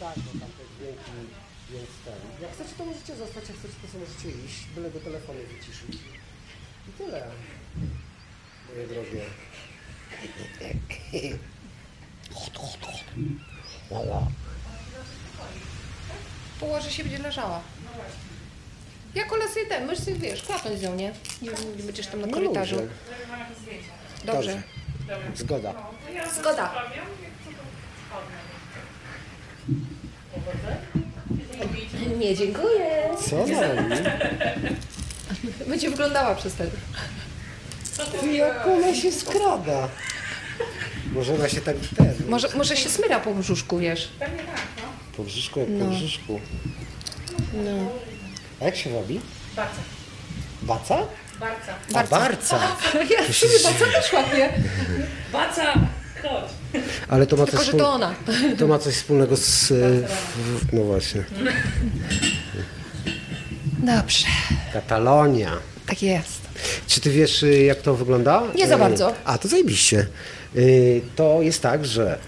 tak, bo tam te dźwięki, więc ten. Jak chcecie, to możecie zostać, jak chcecie, to sobie możecie iść, byle go telefony wyciszyć. I tyle. Moje drogie. Lala. Położy się, będzie leżała. Ja kolę sobie ten, możesz sobie, wiesz, klapnąć z nią, nie? Nie, będziesz tam na No korytarzu. ludzie. Dobrze. Zgoda. Zgoda. Nie, dziękuję. Co za robi? Będzie wyglądała przez ten. Jak ona się skrada. Może ona się tak ten, Może, może się smyra po brzuszku, wiesz. po brzuszku jak po No. brzuszku. No. A jak się robi? Baca. Baca? Barca. A barca. Ja sobie bardzo też ładnie. Baca! Chodź. Ale to ma Tylko, coś, że to ona. to ma coś wspólnego z... e, w- No właśnie. Dobrze. Katalonia. Tak jest. Czy ty wiesz, y, jak to wygląda? Nie za Y, bardzo. A, to zajebiście. To jest tak, że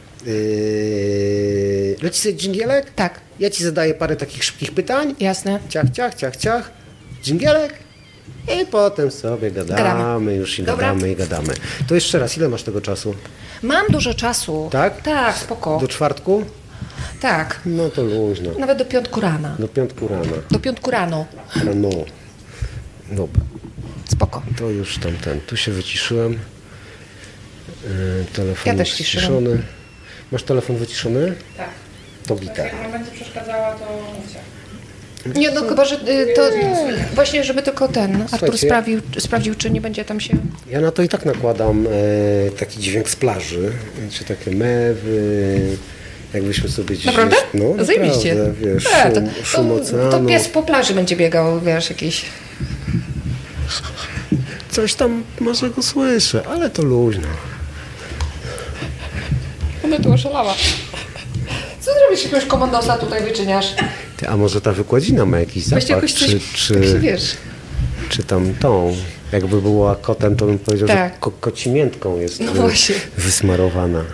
leci sobie dżingielek, Tak, ja ci zadaję parę takich szybkich pytań, jasne. ciach, ciach, ciach, ciach, dżingielek i potem sobie gadamy, Gadamy. już i Dobra. gadamy i gadamy. To jeszcze raz, ile masz tego czasu? Mam dużo czasu. Tak? Tak, spoko. Do czwartku? Tak. No to luźno. Nawet do piątku rana. Do piątku rana. Do piątku rano. Rano. Dobra. Spoko. To już tamten. Tu się wyciszyłem. Yy, telefon Ja też wyciszony. Masz telefon wyciszony? Tak. To gitara. Jak wam będzie przeszkadzała, to mówcie. Nie, no chyba, że y, to właśnie, żeby tylko ten Artur sprawił, sprawdził, czy nie będzie tam się... Ja na to i tak nakładam e, taki dźwięk z plaży, czy takie mewy, jakbyśmy sobie gdzieś... Naprawdę? No, Zajebiście. naprawdę, wiesz, E, szum, szum to, oceanu. to pies po plaży będzie biegał, wiesz, jakiś... Coś tam może go słyszę, ale to luźno. Ona tu oszalała. Co zrobisz, jakiegoś komandosa tutaj wyczyniasz? Ty, a może ta wykładzina ma jakiś zapach, jakoś coś, czy, czy, tak się wiesz. czy tam tą... Jakby była kotem, to bym powiedział, Tak. że ko kocimiętką jest No właśnie. wysmarowana.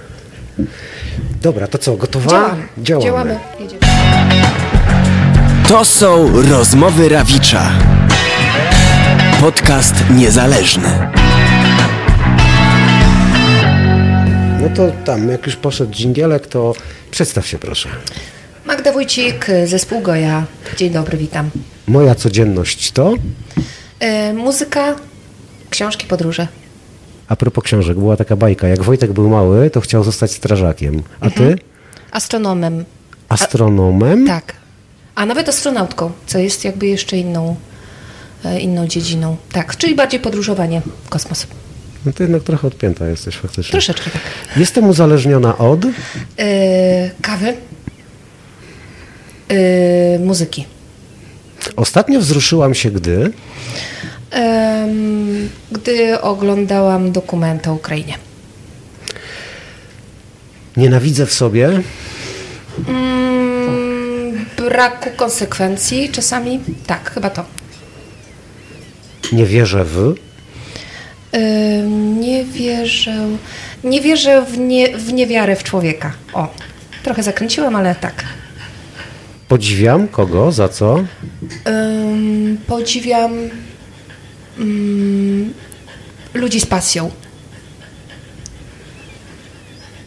Dobra, to co, gotowa? Działamy. Działamy. To są rozmowy Rawicza. Podcast niezależny. No to tam, jak już poszedł dżingielek, to przedstaw się proszę. Magda Wójcik, zespół Goja. Dzień dobry, witam. Moja codzienność to... E, muzyka, książki, podróże. A propos książek, była taka bajka. Jak Wojtek był mały, to chciał zostać strażakiem. A ty? Astronomem. Astronomem? Tak. A nawet astronautką, co jest jakby jeszcze inną, e, inną dziedziną. Tak, czyli bardziej podróżowanie w kosmos. No to jednak trochę odpięta jesteś faktycznie. Troszeczkę tak. Jestem uzależniona od... E, kawy, muzyki. Ostatnio wzruszyłam się, gdy... Gdy oglądałam dokument o Ukrainie. Nienawidzę w sobie... Mm, braku konsekwencji czasami. Tak, chyba to. Nie wierzę w... Nie wierzę, nie wierzę w, nie, w niewiarę w człowieka. O, trochę zakręciłam, ale tak. Podziwiam kogo, za co? Ym, podziwiam ym, ludzi z pasją.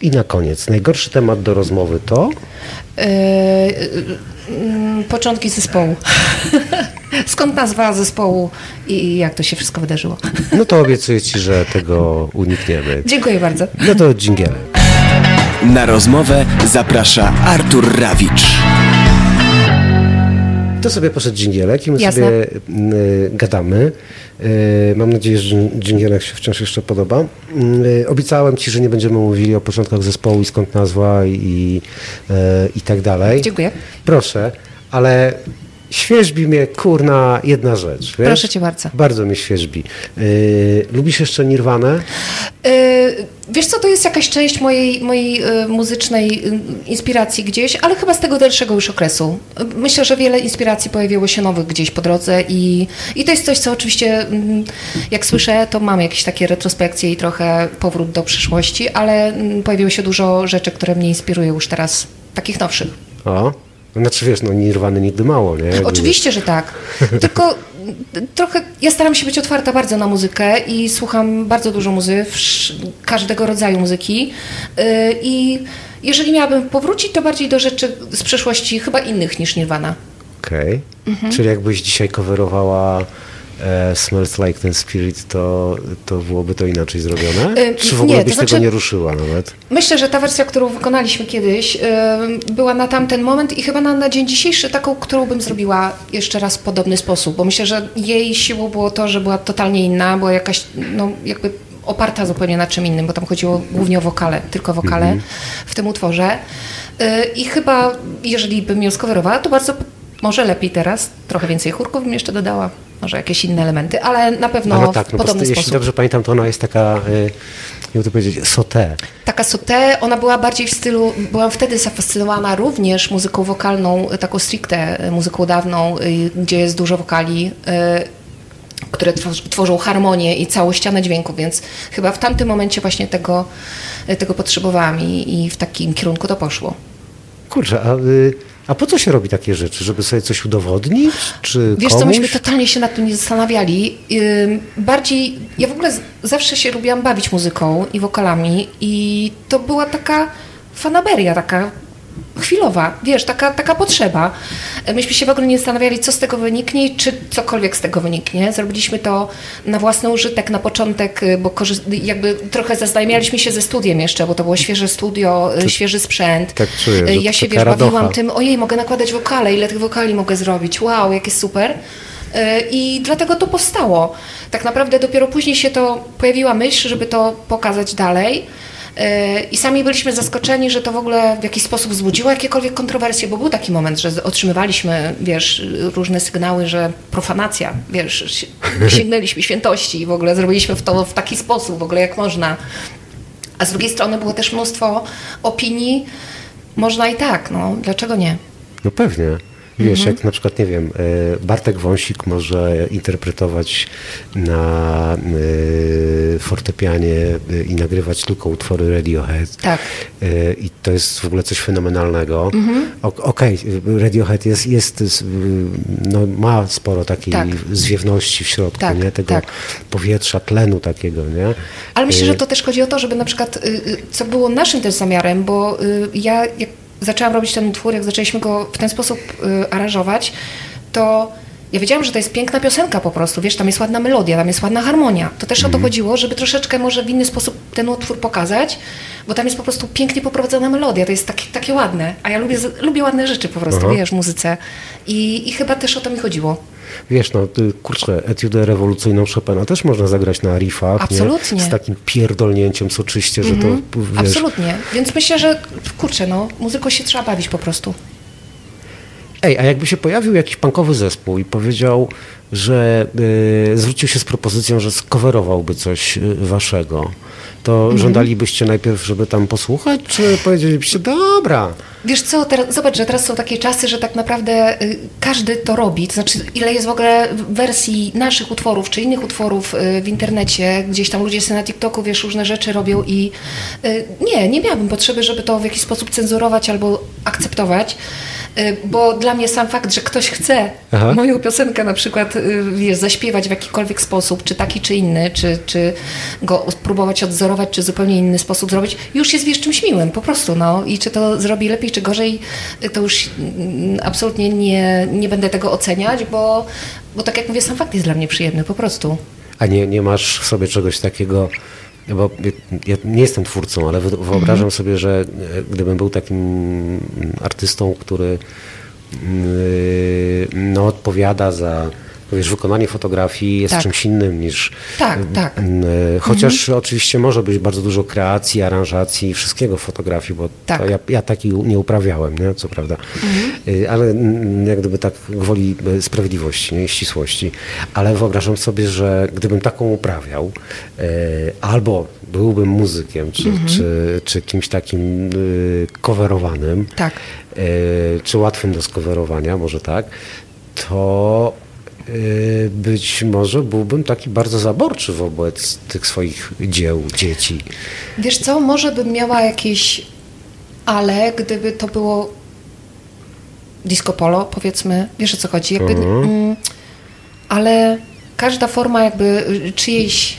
I na koniec, najgorszy temat do rozmowy to... Yy, yy, początki zespołu. Skąd nazwa zespołu i jak to się wszystko wydarzyło? No to obiecuję ci, że tego unikniemy. Dziękuję bardzo. No to dżingielek. Na rozmowę zaprasza Artur Rawicz. To sobie poszedł dżingielek i my Jasne. sobie y, gadamy. Y, mam nadzieję, że dżin- dżingielek się wciąż jeszcze podoba. Y, obiecałem ci, że nie będziemy mówili o początkach zespołu i skąd nazwa i, i tak dalej. Dziękuję. Proszę, ale świeżbi mnie kurna jedna rzecz. Wiesz? Proszę cię bardzo. Bardzo mnie świeżbi. Y, lubisz jeszcze Nirwanę? Yy, wiesz co, to jest jakaś część mojej, mojej yy, muzycznej yy, inspiracji gdzieś, ale chyba z tego dalszego już okresu. Yy, Myślę, że wiele inspiracji pojawiło się nowych gdzieś po drodze i, i to jest coś, co oczywiście mm, jak słyszę, to mam jakieś takie retrospekcje i trochę powrót do przyszłości, ale mm, pojawiło się dużo rzeczy, które mnie inspirują już teraz, takich nowszych. O, znaczy wiesz, no Nirwany nigdy mało, nie? Jakby Oczywiście, że tak. Tylko trochę ja staram się być otwarta bardzo na muzykę i słucham bardzo dużo muzy, wsz- każdego rodzaju muzyki. Yy, I jeżeli miałabym powrócić, to bardziej do rzeczy z przeszłości, chyba innych niż Nirvana. Okej. Mhm. Czyli jakbyś dzisiaj coverowała e, Smells Like Ten Spirit, to, to byłoby to inaczej zrobione? E, Czy w ogóle nie, to byś tego znaczy- nie ruszyła nawet? Myślę, że ta wersja, którą wykonaliśmy kiedyś, yy, była na tamten moment i chyba na, na dzień dzisiejszy taką, którą bym zrobiła jeszcze raz w podobny sposób, bo myślę, że jej siłą było to, że była totalnie inna, była jakaś, no jakby oparta zupełnie na czym innym, bo tam chodziło głównie o wokale, tylko wokale w tym utworze. Yy, I chyba, jeżeli bym ją skowerowała, to bardzo może lepiej teraz, trochę więcej chórków bym jeszcze dodała, może jakieś inne elementy, ale na pewno A no tak, w no bo podobny jeśli sposób. dobrze pamiętam, to ona jest taka, y, jak to powiedzieć, sauté. Taka sauté, ona była bardziej w stylu, byłam wtedy zafascynowana również muzyką wokalną, taką stricte muzyką dawną, y, gdzie jest dużo wokali, y, które tworzą harmonię i całą ścianę dźwięku, więc chyba w tamtym momencie właśnie tego, tego potrzebowałam i, i w takim kierunku to poszło. Kurczę, a, y, a po co się robi takie rzeczy? Żeby sobie coś udowodnić? Czy Wiesz komuś? co, myśmy totalnie się nad tym nie zastanawiali. Bardziej, ja w ogóle zawsze się lubiłam bawić muzyką i wokalami i to była taka fanaberia, taka chwilowa, wiesz, taka, taka potrzeba. Myśmy się w ogóle nie zastanawiali, co z tego wyniknie i czy cokolwiek z tego wyniknie. Zrobiliśmy to na własny użytek na początek, y, bo jakby trochę zaznajamialiśmy się ze studiem jeszcze, bo to było świeże studio, y, świeży sprzęt. tak czuję, Y, Ja się, wiesz, bawiłam radocha. tym, ojej, mogę nakładać wokale, ile tych wokali mogę zrobić, wow, jakie super. I dlatego to powstało. Tak naprawdę dopiero później się to pojawiła myśl, żeby to pokazać dalej. Y, I sami byliśmy zaskoczeni, że to w ogóle w jakiś sposób wzbudziło jakiekolwiek kontrowersje, bo był taki moment, że otrzymywaliśmy, wiesz, różne sygnały, że profanacja, wiesz, si- sięgnęliśmy świętości i w ogóle zrobiliśmy w to w taki sposób, w ogóle jak można. A z drugiej strony było też mnóstwo opinii, można i tak, no, dlaczego nie? No pewnie. Wiesz, Mhm. jak na przykład, nie wiem, e, Bartek Wąsik może interpretować na e, fortepianie e, i nagrywać tylko utwory Radiohead. Tak. I to jest w ogóle coś fenomenalnego. Mhm. Okej, Radiohead jest, jest no, ma sporo takiej Tak. zwiewności w środku, Tak, nie? tego tak. powietrza, tlenu takiego, nie? Ale myślę, że to też chodzi o to, żeby na przykład, y, y, co było naszym też zamiarem, bo y, ja jak zaczęłam robić ten utwór, jak zaczęliśmy go w ten sposób y, aranżować, to ja wiedziałam, że to jest piękna piosenka po prostu, wiesz, tam jest ładna melodia, tam jest ładna harmonia. To też o to chodziło, żeby troszeczkę może w inny sposób ten utwór pokazać, bo tam jest po prostu pięknie poprowadzona melodia, to jest takie, takie ładne, a ja lubię, lubię ładne rzeczy po prostu, Aha. wiesz, w muzyce I, i chyba też o to mi chodziło. Wiesz, no kurczę, etiudę rewolucyjną Chopina też można zagrać na riffach, Absolutnie. Mhm. Nie? Z takim pierdolnięciem soczyście, że to, wiesz, Absolutnie. Więc myślę, że kurczę, no, muzyką się trzeba bawić po prostu. Ej, a jakby się pojawił jakiś punkowy zespół i powiedział, że y, zwrócił się z propozycją, że skowerowałby coś y, waszego, to Mhm. żądalibyście najpierw, żeby tam posłuchać, czy powiedzielibyście, dobra, Wiesz co, teraz, zobacz, że teraz są takie czasy, że tak naprawdę y, każdy to robi. To znaczy, ile jest w ogóle wersji naszych utworów, czy innych utworów y, w internecie, gdzieś tam ludzie sobie na TikToku, wiesz, różne rzeczy robią i y, nie, nie miałabym potrzeby, żeby to w jakiś sposób cenzurować albo akceptować, bo dla mnie sam fakt, że ktoś chce Aha. moją piosenkę na przykład, y, wiesz, zaśpiewać w jakikolwiek sposób, czy taki, czy inny, czy, czy go spróbować odzorować, czy zupełnie inny sposób zrobić, już jest wiesz czymś miłym, po prostu, no. I czy to zrobi lepiej, czy gorzej, y, to już mm, absolutnie nie, nie będę tego oceniać, bo, bo tak jak mówię, sam fakt jest dla mnie przyjemny, po prostu. a nie, nie masz w sobie czegoś takiego, bo ja nie jestem twórcą, ale wy- wyobrażam sobie, że e, gdybym był takim artystą, który y, no, odpowiada za wiesz, wykonanie fotografii jest Tak. czymś innym niż Tak, tak. y, chociaż oczywiście może być bardzo dużo kreacji, aranżacji, wszystkiego w fotografii, bo Tak. ja, ja taki nie uprawiałem, nie? co prawda, Y, ale jak gdyby tak gwoli y, sprawiedliwości, nie? ścisłości, ale wyobrażam sobie, że gdybym taką uprawiał, y, albo byłbym muzykiem, czy, czy, czy kimś takim y, coverowanym, Tak. y, czy łatwym do skowerowania, może tak, to y, być może byłbym taki bardzo zaborczy wobec tych swoich dzieł, dzieci. Wiesz co, może bym miała jakieś ale, gdyby to było disco polo, powiedzmy, wiesz o co chodzi, jakby, mm, ale każda forma jakby y, czyjejś,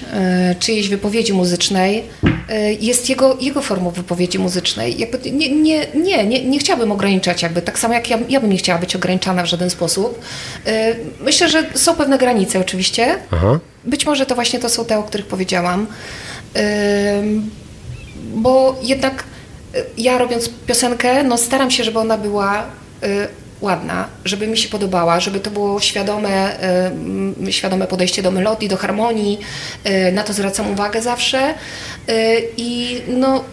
y, czyjejś wypowiedzi muzycznej y, jest jego, jego formą wypowiedzi muzycznej. Jakby nie, nie, nie, nie, nie chciałabym ograniczać jakby, tak samo jak ja, ja bym nie chciała być ograniczana w żaden sposób. Y, Myślę, że są pewne granice oczywiście. Aha. Być może to właśnie to są te, o których powiedziałam. Ym, bo jednak ja robiąc piosenkę, no staram się, żeby ona była ładna, żeby mi się podobała, żeby to było świadome, y, mm, świadome podejście do melodii, do harmonii. Y, na to zwracam uwagę zawsze. Y, I no,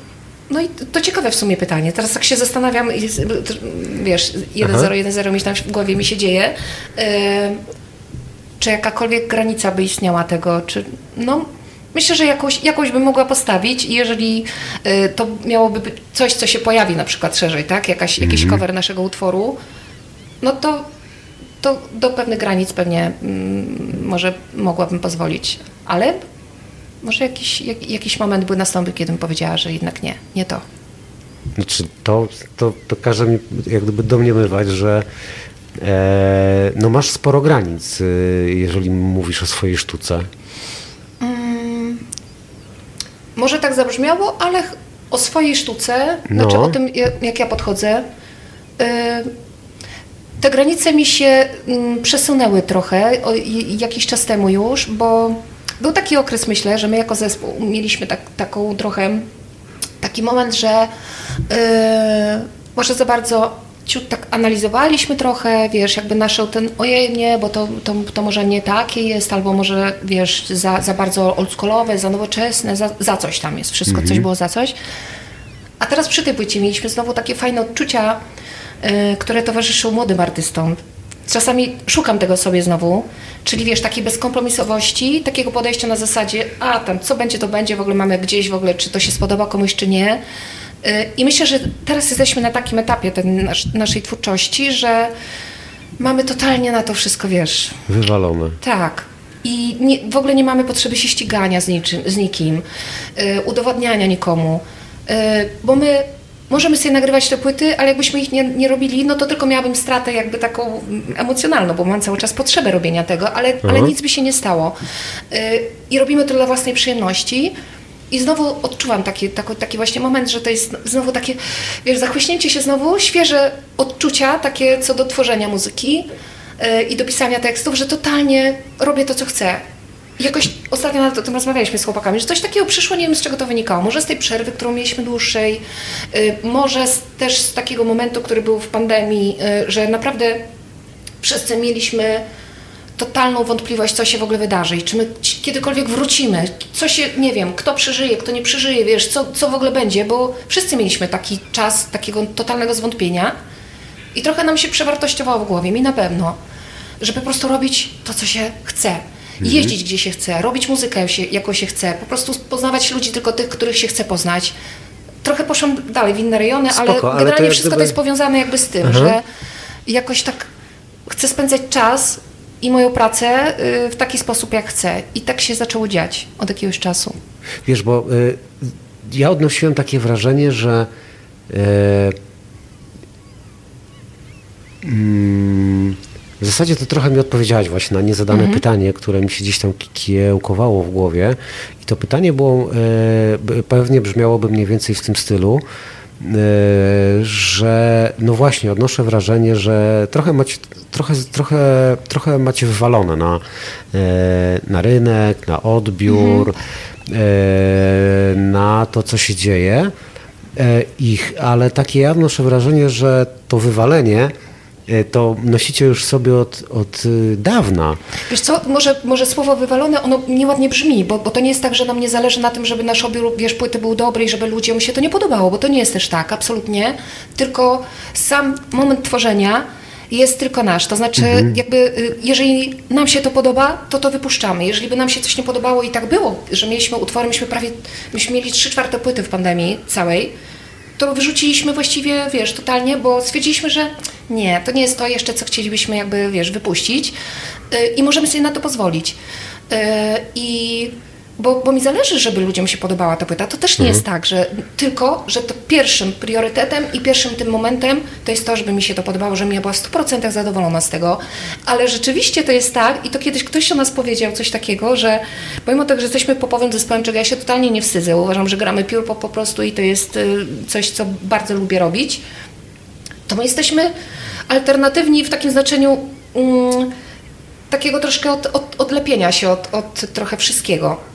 no i to ciekawe w sumie pytanie. Teraz tak się zastanawiam, wiesz, 1-0, 1-0 mi tam w głowie mi się dzieje. Czy jakakolwiek granica by istniała tego, czy no myślę, że jakąś, jakąś bym mogła postawić i jeżeli y, to miałoby być coś, co się pojawi na przykład szerzej, tak, Jakaś, jakiś cover naszego utworu, no to, to do pewnych granic pewnie mm, może mogłabym pozwolić, ale może jakiś, jak, jakiś moment by nastąpił, kiedy bym powiedziała, że jednak nie, nie to. Znaczy, to, to, to każe mi jak gdyby domniemywać, że e, no masz sporo granic, y, jeżeli mówisz o swojej sztuce. Może tak zabrzmiało, ale o swojej sztuce, No. znaczy o tym, ja- jak ja podchodzę, y, te granice mi się mm, przesunęły trochę jakiś czas temu już, bo był taki okres, myślę, że my jako zespół mieliśmy tak, taką trochę taki moment, że y, może za bardzo ciut tak analizowaliśmy trochę, wiesz, jakby nasze ten, ojej nie, bo to, to, to może nie takie jest, albo może, wiesz, za, za bardzo oldschoolowe, za nowoczesne, za, za coś tam jest, wszystko, coś było za coś. A teraz przy tej płycie mieliśmy znowu takie fajne odczucia, które towarzyszą młodym artystom. Czasami szukam tego sobie znowu, czyli wiesz, takiej bezkompromisowości, takiego podejścia na zasadzie, a tam co będzie, to będzie, w ogóle mamy gdzieś w ogóle, czy to się spodoba komuś, czy nie. Y, I myślę, że teraz jesteśmy na takim etapie nasz, naszej twórczości, że mamy totalnie na to wszystko, wiesz, Wywalone. tak. I nie, w ogóle nie mamy potrzeby się ścigania z, niczym, z nikim, y, udowodniania nikomu, y, bo my możemy sobie nagrywać te płyty, ale jakbyśmy ich nie, nie robili, no to tylko miałabym stratę jakby taką emocjonalną, bo mam cały czas potrzebę robienia tego, ale, ale nic by się nie stało. Y, I robimy to dla własnej przyjemności. I znowu odczuwam taki, taki, taki właśnie moment, że to jest znowu takie, wiesz, zachłyśnięcie się znowu, świeże odczucia takie co do tworzenia muzyki yy, i do pisania tekstów, że totalnie robię to, co chcę. Jakoś ostatnio nawet o tym rozmawialiśmy z chłopakami, że coś takiego przyszło, nie wiem z czego to wynikało. Może z tej przerwy, którą mieliśmy dłuższej, yy, może z, też z takiego momentu, który był w pandemii, yy, że naprawdę wszyscy mieliśmy totalną wątpliwość, co się w ogóle wydarzy i czy my kiedykolwiek wrócimy, co się, nie wiem, kto przeżyje, kto nie przeżyje, wiesz, co, co w ogóle będzie, bo wszyscy mieliśmy taki czas takiego totalnego zwątpienia i trochę nam się przewartościowało w głowie, mi na pewno, że po prostu robić to, co się chce. Jeździć gdzie się chce, robić muzykę się, jaką się chce, po prostu poznawać ludzi tylko tych, których się chce poznać. Trochę poszłam dalej w inne rejony, ale Spoko, ale to generalnie jak wszystko gdyby- to jest powiązane jakby z tym, Aha. że jakoś tak chcę spędzać czas i moją pracę y, w taki sposób, jak chcę. I tak się zaczęło dziać od jakiegoś czasu. Wiesz, bo y, ja odnosiłem takie wrażenie, że y, mm, w zasadzie to trochę mi odpowiedziałaś właśnie na niezadane pytanie, które mi się gdzieś tam kiełkowało w głowie. I to pytanie było, b- pewnie brzmiałoby mniej więcej w tym stylu, y, że no właśnie odnoszę wrażenie, że trochę macie, trochę, trochę, trochę macie wywalone na, y, na rynek, na odbiór, y, na to, co się dzieje. E, Ich, ale takie ja odnoszę wrażenie, że to wywalenie e, to nosicie już sobie od, od y, dawna. Wiesz co, może, może słowo wywalone, ono nieładnie brzmi, bo, bo to nie jest tak, że nam nie zależy na tym, żeby nasz odbiór, wiesz, płyty był dobry i żeby ludziom się to nie podobało, bo to nie jest też tak, absolutnie. Tylko sam moment tworzenia jest tylko nasz. To znaczy, jakby, y, jeżeli nam się to podoba, to to wypuszczamy. Jeżeli by nam się coś nie podobało i tak było, że mieliśmy utwory, myśmy prawie, myśmy mieli trzy czwarte płyty w pandemii całej, to wyrzuciliśmy właściwie, wiesz, totalnie, bo stwierdziliśmy, że nie, to nie jest to jeszcze, co chcielibyśmy jakby, wiesz, wypuścić yy, i możemy sobie na to pozwolić. Yy, I bo, bo mi zależy, żeby ludziom się podobała ta płyta. To też nie jest tak, że tylko, że to pierwszym priorytetem i pierwszym tym momentem to jest to, żeby mi się to podobało, żebym ja była w 100% zadowolona z tego. Ale rzeczywiście to jest tak i to kiedyś ktoś o nas powiedział coś takiego, że pomimo tego, że jesteśmy popowym zespołem, czego ja się totalnie nie wstydzę, uważam, że gramy piór po, po prostu i to jest y, coś, co bardzo lubię robić, to my jesteśmy alternatywni w takim znaczeniu mm, takiego troszkę od, od, odlepienia się od, od trochę wszystkiego.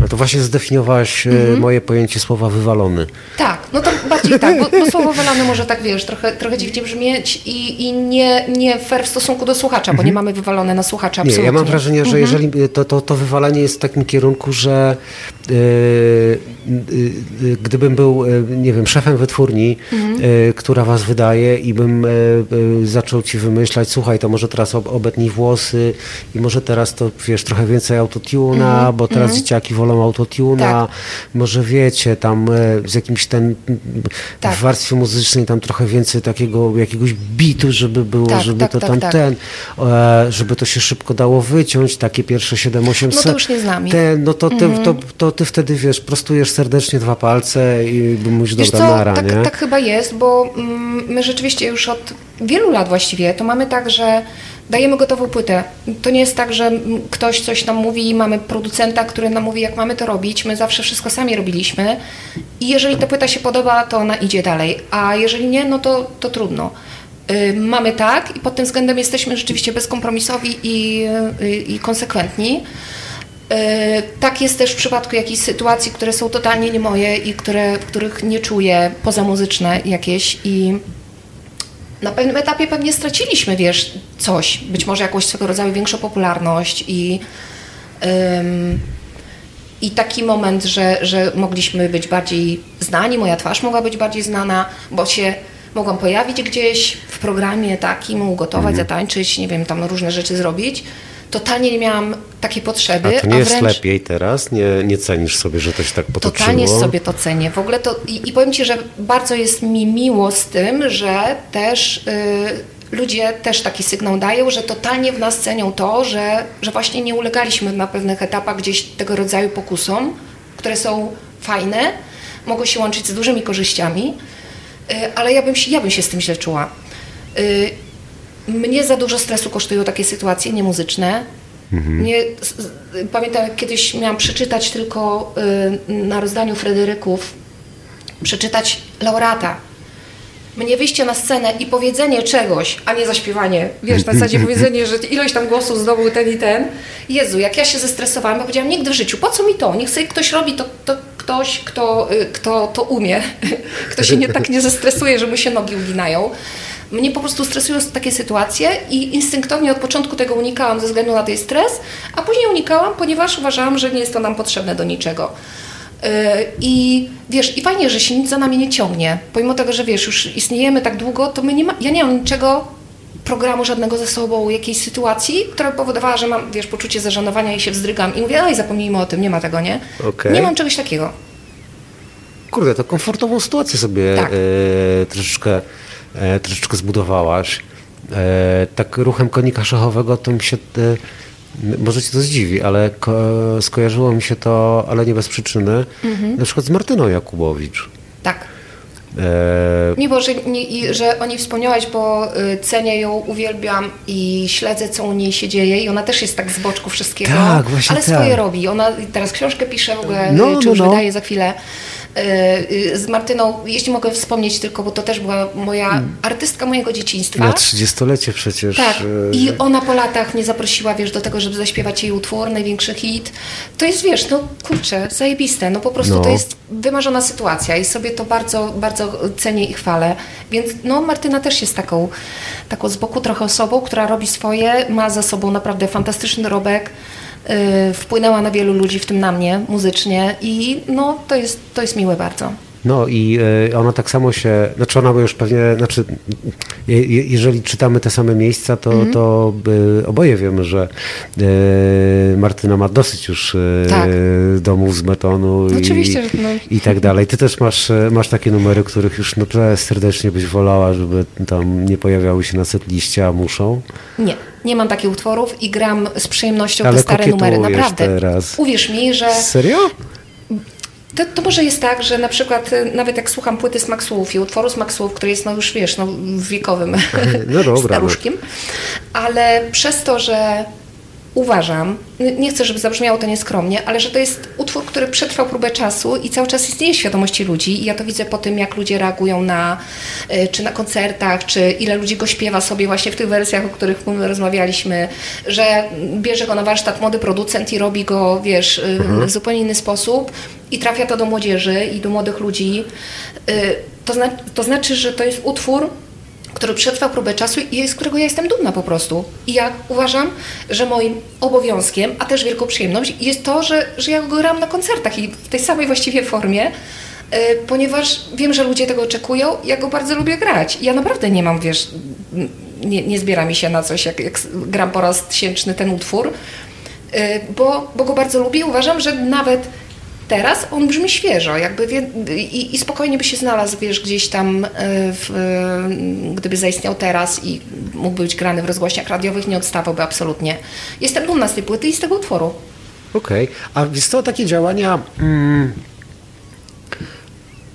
No to właśnie zdefiniowałaś e, Mhm. moje pojęcie słowa wywalony. Tak, no to bardziej tak, bo, bo słowo wylane może tak, wiesz, trochę, trochę dziwnie brzmieć i, i nie, nie fair w stosunku do słuchacza, bo nie mamy wywalone na słuchacza Mhm. Nie, absolutnie. ja mam wrażenie, że jeżeli y, to, to, to wywalanie jest w takim kierunku, że y, y, y, gdybym był, nie wiem, szefem wytwórni, Mhm. y, która was wydaje i bym zaczął ci wymyślać, słuchaj, to może teraz ob- obetnij włosy i może teraz to, wiesz, trochę więcej autotuna, Mhm. bo teraz dzieciaki wolą autotuna, Tak. może wiecie, tam y, z jakimś ten, Tak. w warstwie muzycznej tam trochę więcej takiego, jakiegoś bitu, żeby było, Tak, żeby tak, to tak, tam tak. ten, e, żeby to się szybko dało wyciąć, takie pierwsze 7-8 No to już nie z nami. Te, no to ty, Mhm. to, to ty wtedy, wiesz, prostujesz serdecznie dwa palce i mówisz, Wiesz dobra, co, nara, tak, nie? tak chyba jest, bo mm, my rzeczywiście już od wielu lat właściwie to mamy tak, że dajemy gotową płytę. To nie jest tak, że ktoś coś nam mówi i mamy producenta, który nam mówi, jak mamy to robić. My zawsze wszystko sami robiliśmy i jeżeli ta płyta się podoba, to ona idzie dalej, a jeżeli nie, no to, to trudno. Y, Mamy tak i pod tym względem jesteśmy rzeczywiście bezkompromisowi i, y, i konsekwentni. E, Tak jest też w przypadku jakichś sytuacji, które są totalnie nie moje i które, których nie czuję pozamuzyczne jakieś i na pewnym etapie pewnie straciliśmy, wiesz, coś, być może jakąś swego rodzaju większą popularność i, ym, i taki moment, że, że mogliśmy być bardziej znani, moja twarz mogła być bardziej znana, bo się mogłam pojawić gdzieś w programie takim, ugotować, zatańczyć, nie wiem, tam różne rzeczy zrobić. Totalnie nie miałam takiej potrzeby, A to nie jest wręcz... lepiej teraz? Nie, nie cenisz sobie, że to się tak potoczyło? Totalnie sobie to cenię. W ogóle to i, i powiem Ci, że bardzo jest mi miło z tym, że też y, ludzie też taki sygnał dają, że totalnie w nas cenią to, że, że właśnie nie ulegaliśmy na pewnych etapach gdzieś tego rodzaju pokusom, które są fajne, mogą się łączyć z dużymi korzyściami, y, ale ja bym, się, ja bym się z tym źle czuła. Mnie za dużo stresu kosztują takie sytuacje niemuzyczne. S- pamiętam, jak kiedyś miałam przeczytać tylko y, na rozdaniu Fryderyków, przeczytać laureata. Mnie wyjście na scenę i powiedzenie czegoś, a nie zaśpiewanie. Wiesz, na zasadzie powiedzenie, że ilość tam głosów zdobył ten i ten. Jezu, jak ja się zestresowałam, ja powiedziałam, nigdy w życiu, po co mi to? Niech sobie ktoś robi to, to ktoś, kto, y, kto to umie, kto się nie, tak nie zestresuje, że mu się nogi uginają. Mnie po prostu stresują takie sytuacje i instynktownie od początku tego unikałam ze względu na ten stres, a później unikałam, ponieważ uważałam, że nie jest to nam potrzebne do niczego. Yy, I wiesz, i fajnie, że się nic za nami nie ciągnie. Pomimo tego, że wiesz, już istniejemy tak długo, to my nie ma, ja nie mam niczego, programu żadnego ze sobą, jakiejś sytuacji, która powodowała, że mam, wiesz, poczucie zażenowania i się wzdrygam i mówię, oj, zapomnijmy o tym, nie ma tego, nie? Okej. Nie mam czegoś takiego. Kurde, to komfortową sytuację sobie Tak. e, troszeczkę, troszeczkę zbudowałaś. E, tak ruchem konika szachowego to mi się, e, może ci to zdziwi, ale ko, skojarzyło mi się to, ale nie bez przyczyny, Mhm. na przykład z Martyną Jakubowicz. Tak. E, bo że, nie, że o niej wspomniałaś, bo y, cenię ją, uwielbiam i śledzę, co u niej się dzieje i ona też jest tak z boczku wszystkiego, Tak, właśnie ale tak. swoje robi. Ona teraz książkę pisze w ogóle, No, y, czy no, już no. wydaje za chwilę. Y, y, Z Martyną, jeśli mogę wspomnieć tylko, bo to też była moja artystka mojego dzieciństwa. na 30-lecie przecież. Tak, e, i ona po latach mnie zaprosiła, wiesz, do tego, żeby zaśpiewać jej utwór, największy hit. To jest, wiesz, no kurczę, zajebiste, no po prostu No. to jest wymarzona sytuacja i sobie to bardzo, bardzo cenię i chwalę. Więc no Martyna też jest taką, taką z boku trochę osobą, która robi swoje, ma za sobą naprawdę fantastyczny dorobek, yy, wpłynęła na wielu ludzi, w tym na mnie, muzycznie i no to jest, to jest miłe bardzo. No i e, ona tak samo się, znaczy ona by już pewnie, znaczy je, je- jeżeli czytamy te same miejsca, to, Mhm. to e, oboje wiemy, że Martyna ma dosyć już Tak. domów z betonu i, Oczywiście, że no. i tak dalej. Ty też masz, masz takie numery, których już naprawdę serdecznie byś wolała, żeby tam nie pojawiały się na setliście, a muszą. Nie, nie mam takich utworów i gram z przyjemnością Ale te stare numery. Naprawdę. teraz. Uwierz mi, że Serio? to, to może jest tak, że na przykład y, nawet jak słucham płyty z Maxłów i utworu z Maxłów, który jest no już wiesz, no wiekowym No dobra, staruszkiem, ale przez to, że uważam, nie chcę, żeby zabrzmiało to nieskromnie, ale że to jest utwór, który przetrwał próbę czasu i cały czas istnieje w świadomości ludzi i ja to widzę po tym, jak ludzie reagują na, y, czy na koncertach, czy ile ludzi go śpiewa sobie właśnie w tych wersjach, o których my rozmawialiśmy, że bierze go na warsztat młody producent i robi go, wiesz, y, w zupełnie inny sposób i trafia to do młodzieży i do młodych ludzi. Y, To, zna, to znaczy, że to jest utwór, który przetrwał próbę czasu i z którego ja jestem dumna po prostu. I ja uważam, że moim obowiązkiem, a też wielką przyjemność jest to, że, że ja go gram na koncertach i w tej samej właściwie formie, y, ponieważ wiem, że ludzie tego oczekują, ja go bardzo lubię grać. Ja naprawdę nie mam, wiesz, nie, nie zbiera mi się na coś, jak, jak gram po raz tysięczny ten utwór, y, bo, bo go bardzo lubię i uważam, że nawet Teraz on brzmi świeżo, jakby wie, i, i spokojnie by się znalazł, wiesz, gdzieś tam, e, w, e, gdyby zaistniał teraz i mógł być grany w rozgłośniach radiowych, nie odstawałby absolutnie. Jestem dumna z tej płyty i z tego utworu. Okej. A wiesz co, takie działania... Mm,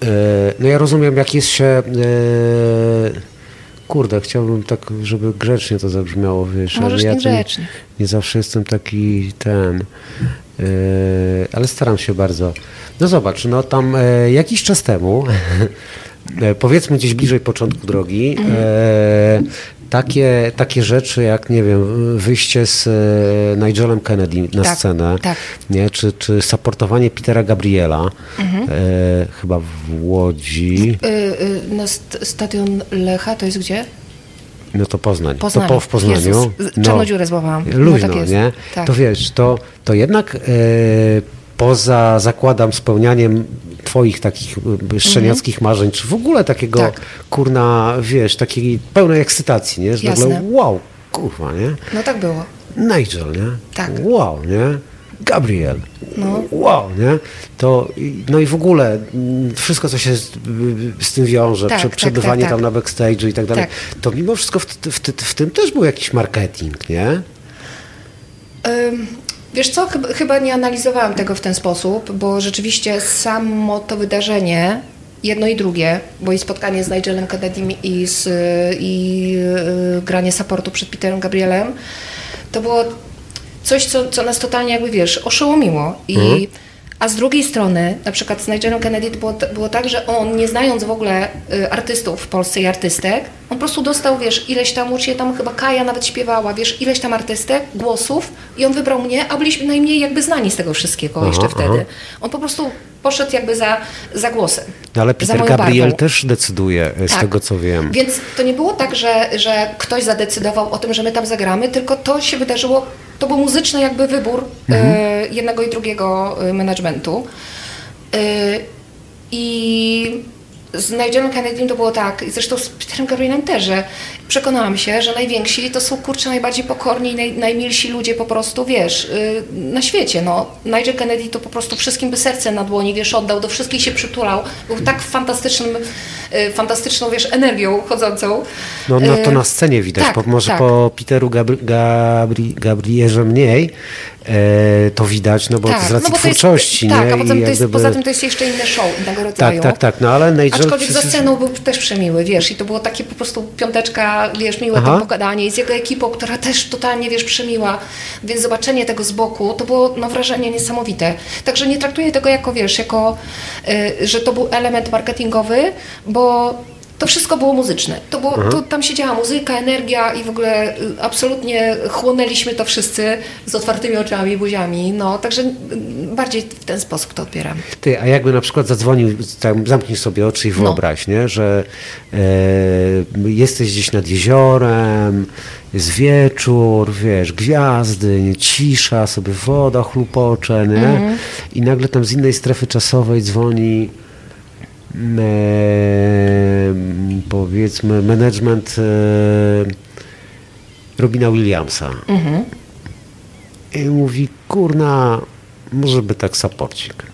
e, no ja rozumiem, jak jest się... E, kurde, chciałbym tak, żeby grzecznie to zabrzmiało, wiesz. Możesz ale ja nie, nie zawsze jestem taki ten... e, ale staram się bardzo. No zobacz, no tam e, jakiś czas temu, e, powiedzmy gdzieś bliżej początku drogi, e, takie, takie rzeczy jak, nie wiem, wyjście z e, Nigelem Kennedy na Tak, scenę, tak. nie? Czy, czy supportowanie Petera Gabriela, Mhm. e, chyba w Łodzi, Y, y, na st- stadion Lecha to jest gdzie? no to Poznań, Poznaniu. to po w Poznaniu. Jezus, złapałam. No Luźno, tak jest. nie? Tak. To wiesz, to, to jednak e, poza, zakładam, spełnianiem twoich takich e, szczeniackich marzeń, czy w ogóle takiego, Mhm. Tak. kurna, wiesz, takiej pełnej ekscytacji, nie? Że nagle, Jasne. wow, kurwa, nie? No tak było. Nigel, nie? Tak. Wow, nie? Gabriel. No. Wow, nie? To, no i w ogóle mm, wszystko, co się z, z tym wiąże, Tak, prze, tak, przebywanie tak, tam tak. na backstage'u i tak dalej, Tak. to mimo wszystko w, w, w, tym też był jakiś marketing, nie? Ym, Wiesz co, chyba, nie analizowałam tego w ten sposób, bo rzeczywiście samo to wydarzenie, jedno i drugie, bo i spotkanie z Nigelem Kennedym i, z, i y, granie supportu przed Peterem Gabrielem, to było coś, co, co nas totalnie jakby, wiesz, oszołomiło. I, A z drugiej strony, na przykład z Nigelem Kennedy było, było tak, że on, nie znając w ogóle y, artystów w Polsce i artystek, on po prostu dostał, wiesz, ileś tam, ucznie tam chyba Kaja nawet śpiewała, wiesz, ileś tam artystek, głosów i on wybrał mnie, a byliśmy najmniej jakby znani z tego wszystkiego Aha, jeszcze aha. wtedy. On po prostu poszedł jakby za, za głosem. No, ale Peter Gabriel barwą. też decyduje, e, z Tak. tego co wiem. Więc to nie było tak, że, że ktoś zadecydował o tym, że my tam zagramy, tylko to się wydarzyło, to był muzyczny jakby wybór e, jednego i drugiego e, managementu. E, I z Nigelem Kennedym to było tak, i zresztą z Peterem Gabrielem też, że przekonałam się, że najwięksi to są kurczę najbardziej pokorni i naj, najmilsi ludzie po prostu, wiesz, y, na świecie. No. Nigel Kennedy to po prostu wszystkim by serce na dłoni, wiesz, oddał, do wszystkich się przytulał. Był tak fantastycznym, y, fantastyczną, wiesz, energią chodzącą. No, no to Y, na scenie widać, tak, po, może tak. po Peteru Gabri, Gabri, Gabrielze mniej to widać, no bo to z racji no to jest- twórczości, tak, nie? a potem I to jest, jak poza gdyby- tym to jest jeszcze inne show innego Tak, rodzaju. tak, tak, no ale Nigel... Aczkolwiek za sceną był też przemiły, wiesz, i to było takie po prostu piąteczka, wiesz, miłe Aha. to pogadanie i z jego ekipą, która też totalnie, wiesz, przemiła, więc zobaczenie tego z boku, to było, no, wrażenie niesamowite. Także nie traktuję tego jako, wiesz, jako, y, że to był element marketingowy, bo to wszystko było muzyczne. To było, to, tam się działa muzyka, energia i w ogóle y, absolutnie chłonęliśmy to wszyscy z otwartymi oczami i buziami. No, także y, bardziej w ten sposób to odbieram. Ty, a jakby na przykład zadzwonił, tam, zamknij sobie oczy i No. wyobraź, nie, że e, jesteś gdzieś nad jeziorem, jest wieczór, wiesz, gwiazdy, nie, cisza, sobie woda chlupocze, nie? Mhm. I nagle tam z innej strefy czasowej dzwoni powiedzmy management e, Robina Williamsa. I mówi, kurna, może by tak saporcik.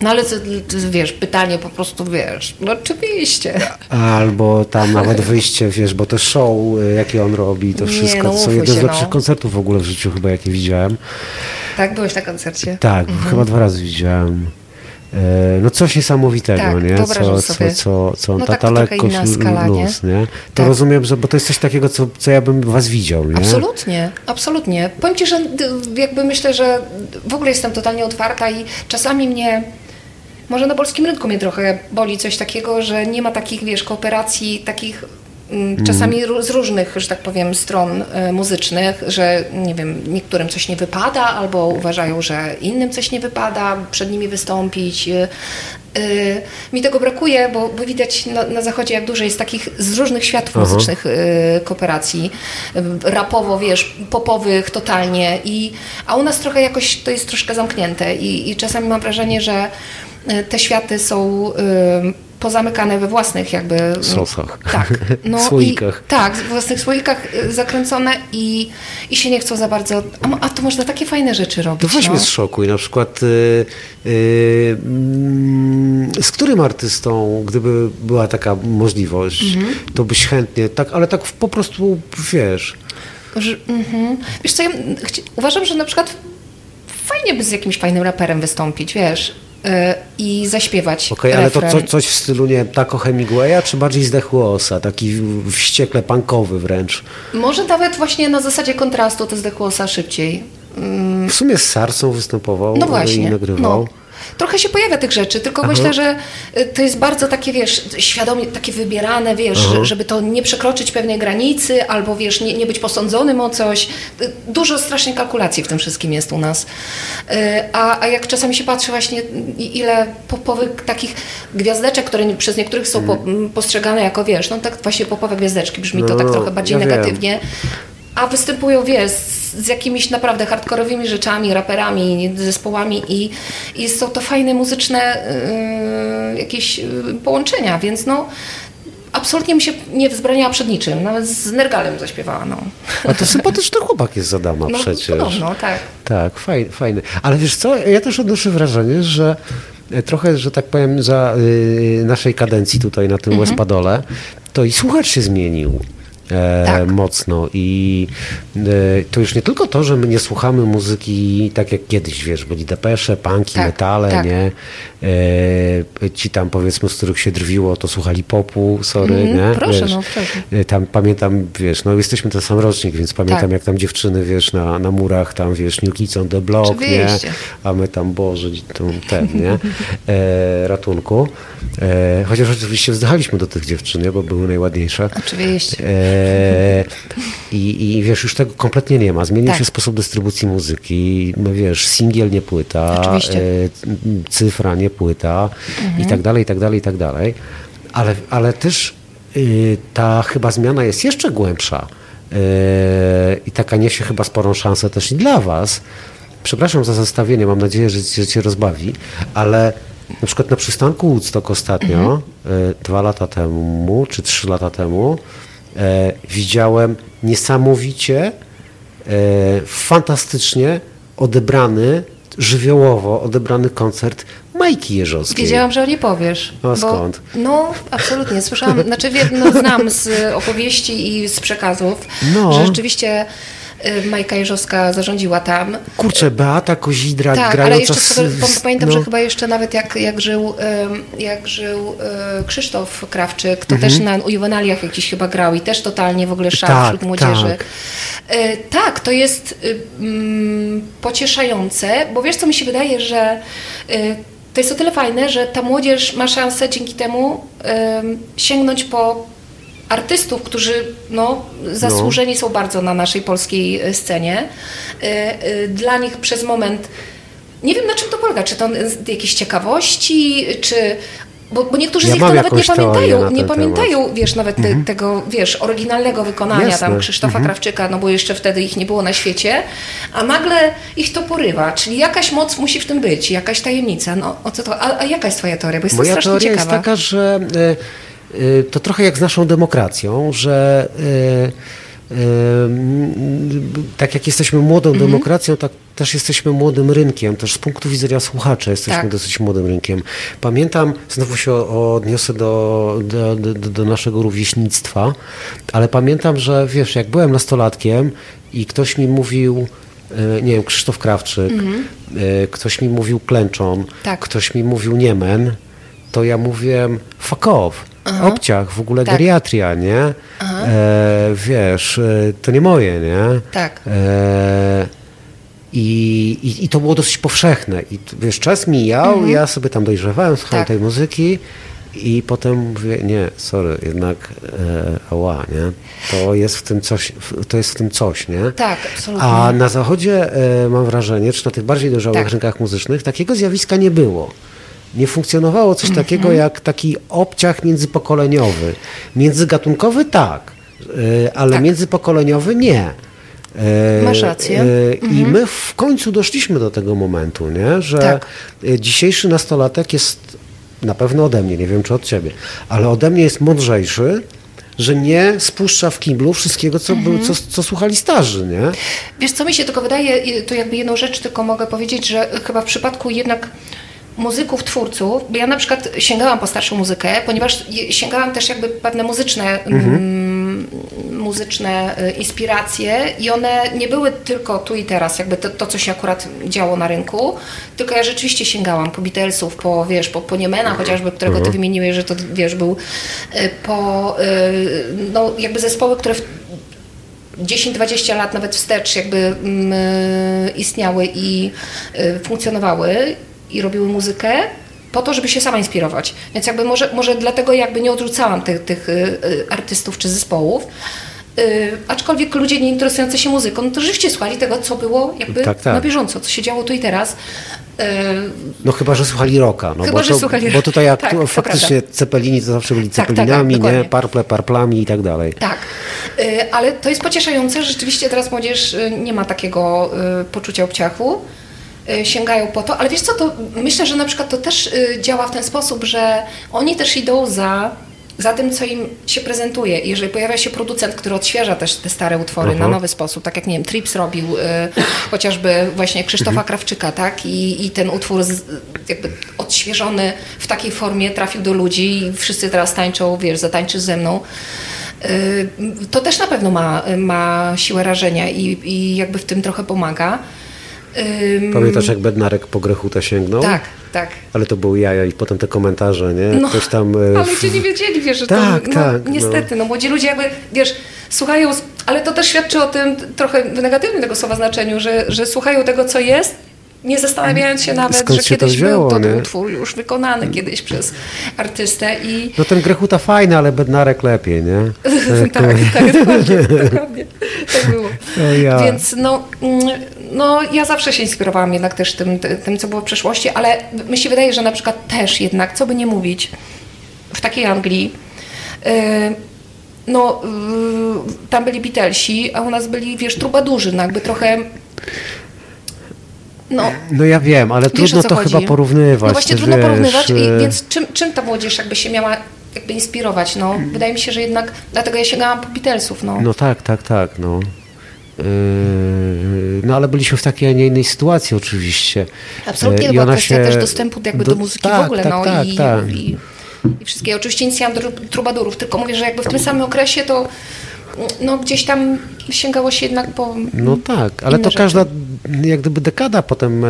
No ale to, to, wiesz, pytanie po prostu, wiesz, no oczywiście. Albo tam nawet wyjście, wiesz, bo to show, y, jakie on robi, to Nie, wszystko, no to są jedne z lepszych no. koncertów w ogóle w życiu chyba, jakie widziałem. Tak, byłeś na koncercie? Tak, chyba dwa razy widziałem. E, No coś niesamowitego, Tak, nie? Co, co, co, co No ta, tak, ta lekkość, skala, nie? luz, nie? To Tak. rozumiem, że, bo to jest coś takiego, co, co ja bym was widział, nie? Absolutnie, absolutnie. Powiem Ci, że jakby myślę, że w ogóle jestem totalnie otwarta i czasami mnie, może na polskim rynku mnie trochę boli coś takiego, że nie ma takich, wiesz, kooperacji, takich czasami ró- z różnych, że tak powiem, stron e, muzycznych, że nie wiem, niektórym coś nie wypada, albo uważają, że innym coś nie wypada, przed nimi wystąpić. E, e, Mi tego brakuje, bo, bo widać na, na zachodzie, jak dużo jest takich z różnych światów Aha. muzycznych e, kooperacji, rapowo, wiesz, popowych totalnie, i, a u nas trochę jakoś to jest troszkę zamknięte i, i czasami mam wrażenie, że te światy są pozamykane we własnych jakby... Sosach. Tak. No Słoikach. I, tak, w własnych słoikach e, zakręcone i, i się nie chcą za bardzo... A, a to można takie fajne rzeczy robić, To weźmy no. z szoku i na przykład y, y, mm, z którym artystą, gdyby była taka możliwość, Mhm. to byś chętnie, tak, ale tak po prostu, wiesz, Że, mhm. Wiesz co, ja uważam, że na przykład fajnie by z jakimś fajnym raperem wystąpić, wiesz, i zaśpiewać okej, ale to co, coś w stylu, nie wiem, Taco Hemingwaya, czy bardziej zdechły osa, taki wściekle punkowy wręcz. Może nawet właśnie na zasadzie kontrastu to zdechło osa szybciej. W sumie z Sarsą występował No i właśnie. nagrywał. No. Trochę się pojawia tych rzeczy, tylko myślę, że y, to jest bardzo takie, wiesz, świadomie takie wybierane, wiesz, że- żeby to nie przekroczyć pewnej granicy, albo wiesz, nie, nie być posądzonym o coś. Y, Dużo strasznie kalkulacji w tym wszystkim jest u nas. Y, A, a jak czasami się patrzy właśnie, ile popowych takich gwiazdeczek, które przez niektórych są po, m, postrzegane jako, wiesz, no tak właśnie popowe gwiazdeczki, brzmi to No, tak trochę bardziej ja wiem. A występują, wiesz, z, z jakimiś naprawdę hardkorowymi rzeczami, raperami, zespołami i, i są to fajne muzyczne yy, jakieś yy, połączenia, więc no absolutnie mi się nie wzbraniała przed niczym, nawet z Nergalem zaśpiewała, no. A to sympatyczny chłopak jest z Adama no przecież. Podobno, tak. Tak, fajny, fajny. Ale wiesz co, ja też odnoszę wrażenie, że e, trochę, że tak powiem, za y, naszej kadencji tutaj na tym Mhm. Westpadole, to i słuchacz się zmienił. E, Tak. mocno i e, to już nie tylko to, że my nie słuchamy muzyki tak jak kiedyś, wiesz, byli depesze, punki, Tak, metale, tak. nie? E, ci tam powiedzmy, z których się drwiło, to słuchali popu, sorry, Mhm, nie? proszę, Wiesz, no, proszę. e, Tam pamiętam, wiesz, no jesteśmy ten sam rocznik, więc pamiętam Tak. jak tam dziewczyny, wiesz, na, na murach tam, wiesz, New Kids on the Block, nie? A my tam, Boże, tą, ten, nie? E, ratunku. E, chociaż oczywiście wzdychaliśmy do tych dziewczyn, nie? Bo były najładniejsze. Oczywiście. E, i, I wiesz, już tego kompletnie nie ma. Zmienił Tak. się sposób dystrybucji muzyki. No wiesz, singiel nie płyta, Oczywiście. e, cyfra nie płyta i tak dalej, i tak dalej, i tak dalej. Ale, ale też y, ta chyba zmiana jest jeszcze głębsza y, i taka niesie chyba sporą szansę też i dla was. Przepraszam za zestawienie, mam nadzieję, że, że cię rozbawi, ale na przykład na przystanku Woodstock ostatnio, y, dwa lata temu, czy trzy lata temu, e, widziałem niesamowicie, e, fantastycznie odebrany, żywiołowo odebrany koncert Majki Jeżowskiej. Wiedziałam, że nie powiesz. A bo- skąd? No, absolutnie. Słyszałam, znaczy wie- no, znam z opowieści i z przekazów, No. że rzeczywiście Majka Jeżowska zarządziła tam. Kurczę, Beata Kozidra Tak, grająca ale jeszcze z- pamiętam, no. że chyba jeszcze nawet jak, jak żył, jak żył e, Krzysztof Krawczyk, to Mhm. też na Juwenaliach jakiś chyba grał i też totalnie w ogóle szał Tak, wśród młodzieży. tak. E, tak, to jest y, mm, pocieszające, bo wiesz co mi się wydaje, że y, to jest o tyle fajne, że ta młodzież ma szansę dzięki temu em, sięgnąć po artystów, którzy no, zasłużeni są bardzo na naszej polskiej e, scenie. E, e, Dla nich przez moment nie wiem na czym to polega, czy to z jakiejś ciekawości, czy bo, bo niektórzy Ja z nich to nawet nie pamiętają, nie pamiętają, wiesz, nawet te, tego, wiesz, oryginalnego wykonania Jasne. tam Krzysztofa Krawczyka, no bo jeszcze wtedy ich nie było na świecie, a nagle ich to porywa, czyli jakaś moc musi w tym być, jakaś tajemnica, no o co to, a, a jaka jest twoja teoria, bo jestem Moja strasznie teoria ciekawa. jest taka, że y, to trochę jak z naszą demokracją, że y, Ym, tak jak jesteśmy młodą demokracją, tak też jesteśmy młodym rynkiem, też z punktu widzenia słuchacza jesteśmy Tak. dosyć młodym rynkiem. Pamiętam, znowu się odniosę do, do, do, do naszego rówieśnictwa, ale pamiętam, że wiesz, jak byłem nastolatkiem i ktoś mi mówił, nie wiem, Krzysztof Krawczyk, e, ktoś mi mówił klęczon, Tak. ktoś mi mówił niemen, to ja mówiłem fuck off, obciach, w ogóle Tak. geriatria, nie? E, wiesz, e, to nie moje, nie? Tak. E, i, i, I to było dosyć powszechne. I wiesz, czas mijał, ja sobie tam dojrzewałem, słuchałem Mhm. Tak. tej muzyki i potem mówię, nie, sorry, jednak e, ała, nie? To jest w tym coś, to jest w tym coś, nie? Tak, absolutnie. A na zachodzie e, mam wrażenie, czy na tych bardziej dojrzałych Tak. rynkach muzycznych, takiego zjawiska nie było. Nie funkcjonowało coś Mhm. takiego jak taki obciach międzypokoleniowy. Międzygatunkowy tak, e, ale Tak. międzypokoleniowy nie. E, Masz rację. e, I my w końcu doszliśmy do tego momentu, nie? że Tak. dzisiejszy nastolatek jest na pewno ode mnie, nie wiem czy od ciebie, ale ode mnie jest mądrzejszy, że nie spuszcza w kiblu wszystkiego, co, był, co, co słuchali starzy, nie? Wiesz, co mi się tylko wydaje, to jakby jedną rzecz tylko mogę powiedzieć, że chyba w przypadku jednak muzyków, twórców, bo ja na przykład sięgałam po starszą muzykę, ponieważ sięgałam też jakby pewne muzyczne, mm, muzyczne y, inspiracje i one nie były tylko tu i teraz, jakby to, to, co się akurat działo na rynku, tylko ja rzeczywiście sięgałam po Beatlesów, po, wiesz, po, po Niemena chociażby, którego ty wymieniłeś, że to, wiesz, był y, po, y, no jakby zespoły, które w, 10-20 lat nawet wstecz jakby mm, istniały i funkcjonowały i robiły muzykę po to, żeby się sama inspirować. Więc jakby może, może dlatego jakby nie odrzucałam tych, tych y, y, artystów czy zespołów. Y, aczkolwiek ludzie nie interesujący się muzyką, no to rzeczywiście słuchali tego, co było jakby Tak, tak. na bieżąco, co się działo tu i teraz. Y, No chyba, że słuchali rocka. No, Chyba, bo że to, słuchali Bo tutaj jak tak, tu to faktycznie Cepelini to zawsze byli Tak, tak, tak, Cepelinami, nie? dokładnie. Parple, parplami i tak dalej. Tak, Y, ale to jest pocieszające, że rzeczywiście teraz młodzież y, nie ma takiego poczucia obciachu. Y, Sięgają po to, ale wiesz co, to myślę, że na przykład to też y, działa w ten sposób, że oni też idą za, za tym, co im się prezentuje. Jeżeli pojawia się producent, który odświeża też te stare utwory Aha. na nowy sposób, tak jak nie wiem, Trips robił y, chociażby właśnie Krzysztofa Krawczyka, tak? I, I ten utwór z, jakby odświeżony w takiej formie trafił do ludzi i wszyscy teraz tańczą, wiesz, zatańczysz ze mną. Y, To też na pewno ma, ma siłę rażenia i, i jakby w tym trochę pomaga. Pamiętasz, jak Bednarek po Grechutę sięgnął? Tak, tak. Ale to były jaja i potem te komentarze, nie? No, Ktoś tam... e, ale ludzie nie wiedzieli, wiesz, że Tak, to, no, tak, no. niestety, no. młodzi ludzie jakby, wiesz, słuchają, ale to też świadczy o tym trochę w negatywnym tego słowa znaczeniu, że, że słuchają tego, co jest, nie zastanawiając się nawet, Skąd że się to kiedyś wzięło, był to nie? utwór już wykonany kiedyś przez artystę i No ten Grechuta fajny, ale Bednarek lepiej, nie? tak, tak, dokładnie, dokładnie. Tak było. Ja. Więc no, mm, no, ja zawsze się inspirowałam jednak też tym, tym, co było w przeszłości, ale mi się wydaje, że na przykład też jednak, co by nie mówić, w takiej Anglii, yy, no, yy, tam byli Beatlesi, a u nas byli, wiesz, trubadurzy, no jakby trochę, no, No ja wiem, ale Wiesz, trudno to chodzi? chyba porównywać. No właśnie trudno wiesz, porównywać, i, więc czym, czym ta młodzież jakby się miała jakby inspirować, no. Wydaje mi się, że jednak, dlatego ja sięgałam po Beatlesów, no. No tak, tak, tak, no. Yy, No ale byliśmy w takiej, a nie innej sytuacji oczywiście. Absolutnie, Yy, to i była ona kwestia się też dostępu jakby do, muzyki tak, w ogóle, tak, no tak, i, tak. I, i wszystkie. Oczywiście nic nie mam do trubadurów, tylko mówię, że jakby w tym samym okresie to no gdzieś tam sięgało się jednak po... No tak, ale to rzeczy. każda jak gdyby dekada potem, e,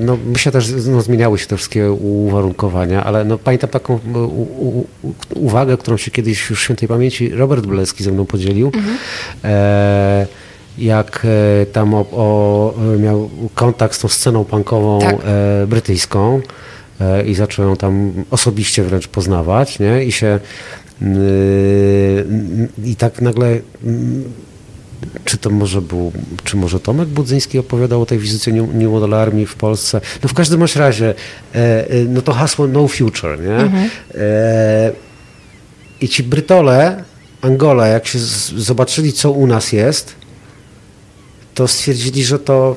no myślę też, no, zmieniały się te wszystkie uwarunkowania, ale no pamiętam taką e, u, u, uwagę, którą się kiedyś już w świętej pamięci Robert Blecki ze mną podzielił. Mhm. E, jak e, tam o, o, miał kontakt z tą sceną punkową Tak. e, brytyjską e, i zaczął ją tam osobiście wręcz poznawać, nie? I się yy, i tak nagle mm, czy to może był, czy może Tomek Budzyński opowiadał o tej wizycie New, Model Army w Polsce? No w każdym razie, no to hasło no future, nie? E, I ci Brytole, Angola, jak się zobaczyli, co u nas jest, to stwierdzili, że to,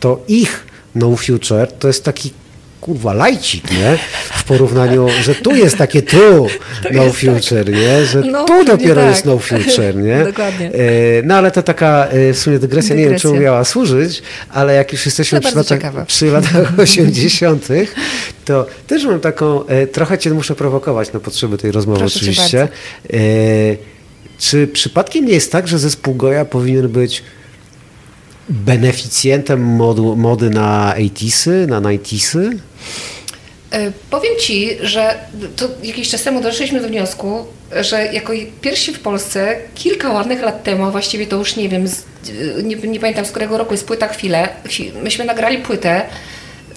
to ich no future to jest taki kurwa lajcik, nie? W porównaniu, że tu jest takie tu no jest future, nie? Że No, tu dopiero tak. jest no future, nie? Dokładnie. E, No ale to taka e, w sumie dygresja, nie wiem Dygresja. czemu miała służyć, ale jak już jesteśmy przy ciekawe. przy latach 80., to też mam taką, e, trochę cię muszę prowokować na potrzeby tej rozmowy Proszę oczywiście. Czy przypadkiem nie jest tak, że zespół Goja powinien być beneficjentem modu, mody na 80sy, na 90sy? E, Powiem Ci, że to jakiś czas temu doszliśmy do wniosku, że jako pierwsi w Polsce kilka ładnych lat temu, a właściwie to już nie wiem, z, nie, nie pamiętam z którego roku jest płyta Chwilę, Chwi- myśmy nagrali płytę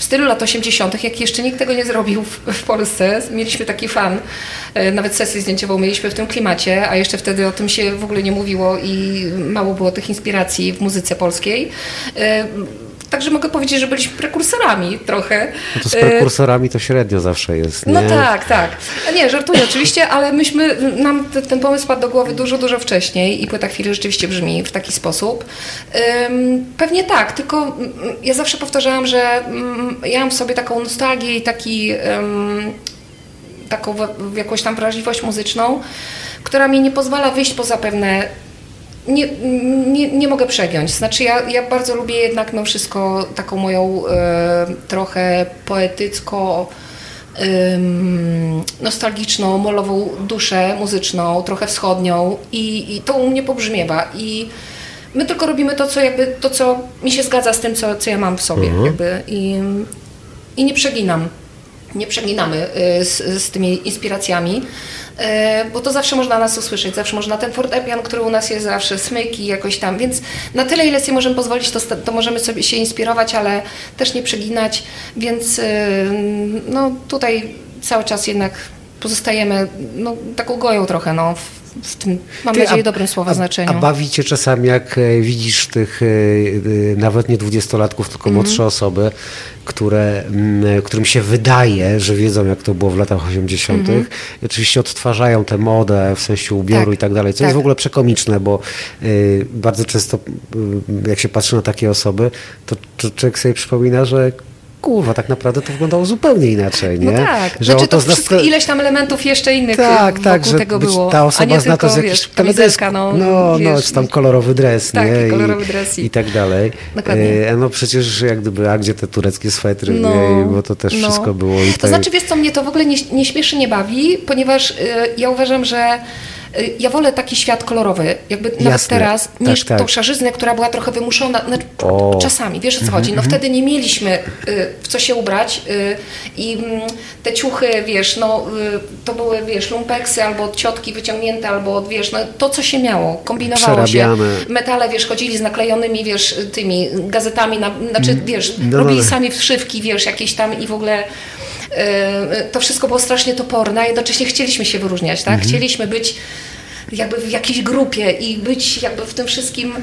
w stylu lat 80., jak jeszcze nikt tego nie zrobił w, w Polsce. Mieliśmy taki fan, e, nawet sesję zdjęciową mieliśmy w tym klimacie, a jeszcze wtedy o tym się w ogóle nie mówiło i mało było tych inspiracji w muzyce polskiej. Także mogę powiedzieć, że byliśmy prekursorami trochę. No to z E, prekursorami to średnio zawsze jest, nie? no tak, tak. Nie, żartuję oczywiście, ale myśmy, nam te- ten pomysł padł do głowy dużo, dużo wcześniej i płyta chwili rzeczywiście brzmi w taki sposób. Pewnie tak, tylko mm, ja zawsze powtarzałam, że mm, ja mam w sobie taką nostalgię i taki, taką jakąś tam wrażliwość muzyczną, która mi nie pozwala wyjść poza pewne nie, nie, nie mogę przegiąć. Znaczy ja, ja bardzo lubię jednak mimo wszystko taką moją e, trochę poetycko nostalgiczną, molową duszę muzyczną, trochę wschodnią i, i to u mnie pobrzmiewa i my tylko robimy to, co jakby, to, co mi się zgadza z tym, co, co ja mam w sobie jakby i, i nie przeginam. Nie przeginamy y, z, z tymi inspiracjami, y, bo to zawsze można nas usłyszeć, zawsze można ten fortepian, który u nas jest zawsze, smyki jakoś tam, więc na tyle, ile sobie możemy pozwolić, to, to możemy sobie się inspirować, ale też nie przeginać, więc y, no tutaj cały czas jednak pozostajemy no, taką goją trochę, no, w, tym, mam Ty, nadzieję, a- dobrym słowa a. A bawi cię czasami, jak e, widzisz tych e, e, nawet nie dwudziestolatków, tylko Mhm. młodsze osoby, które, mm, którym się wydaje, że wiedzą, jak to było w latach 80. I oczywiście odtwarzają tę modę w sensie ubioru. Tak, i tak dalej, co tak. jest w ogóle przekomiczne, bo e, bardzo często, e, jak się patrzy na takie osoby, to, to człowiek sobie przypomina, że kurwa, tak naprawdę to wyglądało zupełnie inaczej, nie? No tak, Że znaczy to nas- wszystko, ileś tam elementów jeszcze innych tak, tak, że tego było, ta osoba zna to z jakichś kamizelka, no, no, no, wiesz, czy tam kolorowy dres, Tak, nie? i kolorowy dres i- i tak dalej. Dokładnie. E, no przecież jak gdyby, a gdzie te tureckie swetry, No, nie? Bo to też no. wszystko było. I To znaczy, wiesz co, mnie to w ogóle nie, nie śmieszy, nie bawi, ponieważ y, ja uważam, że ja wolę taki świat kolorowy, jakby nawet teraz, Tak, niż tak. tą szarzyznę, która była trochę wymuszona, znaczy, O. Mhm, czasami, wiesz o co chodzi, no wtedy nie mieliśmy y, w co się ubrać y, i mm, te ciuchy, wiesz, no y, to były, wiesz, lumpeksy albo ciotki wyciągnięte, albo od, wiesz, no to co się miało, kombinowało się. Metale, wiesz, chodzili z naklejonymi, wiesz, tymi gazetami, na, znaczy, wiesz, no, robili no. sami wszywki, wiesz, jakieś tam i w ogóle to wszystko było strasznie toporne, a jednocześnie chcieliśmy się wyróżniać, tak? Chcieliśmy być jakby w jakiejś grupie i być jakby w tym wszystkim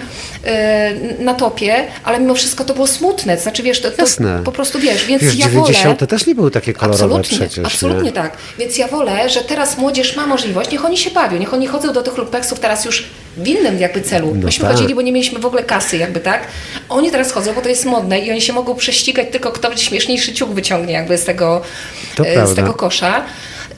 e, na topie, ale mimo wszystko to było smutne, znaczy wiesz, to, to po prostu wiesz, więc Wiesz, ja wolę... 90. też nie były takie kolorowe Absolutnie, przecież. absolutnie nie? tak. Więc ja wolę, że teraz młodzież ma możliwość, niech oni się bawią, niech oni chodzą do tych lumpeksów teraz już w innym jakby celu. No Myśmy tak. chodzili, bo nie mieliśmy w ogóle kasy jakby, tak? Oni teraz chodzą, bo to jest modne i oni się mogą prześcigać tylko kto śmieszniejszy ciuch wyciągnie jakby z tego, To e, z prawda. tego kosza.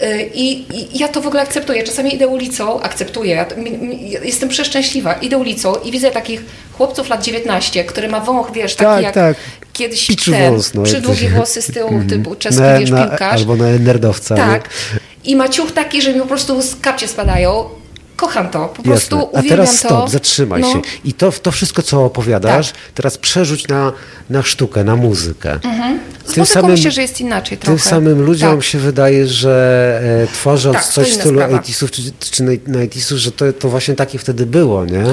E, I, I ja to w ogóle akceptuję. Czasami idę ulicą, akceptuję, ja, mi- mi- ja jestem przeszczęśliwa, idę ulicą i widzę takich chłopców lat 19, który ma wąch, wiesz, taki Tak, jak tak. kiedyś Piczy ten, wąs, no, przydługie to włosy z tyłu, typu czeski, Na- wiesz, na- piłkarz. Albo na nerdowca. Tak. nie? I ma ciuch taki, że mi po prostu z kapcie spadają. Kocham to. Po prostu Jasne. A teraz stop, to. zatrzymaj No. się. I to, to wszystko, co opowiadasz, Tak. teraz przerzuć na, na sztukę, na muzykę. Z muzyką myślę, że jest inaczej trochę. Tym samym ludziom tak. się wydaje, że e, tworząc Tak, coś w stylu sprawa. 80sów czy, czy 90sów, że to, to właśnie takie wtedy było, nie?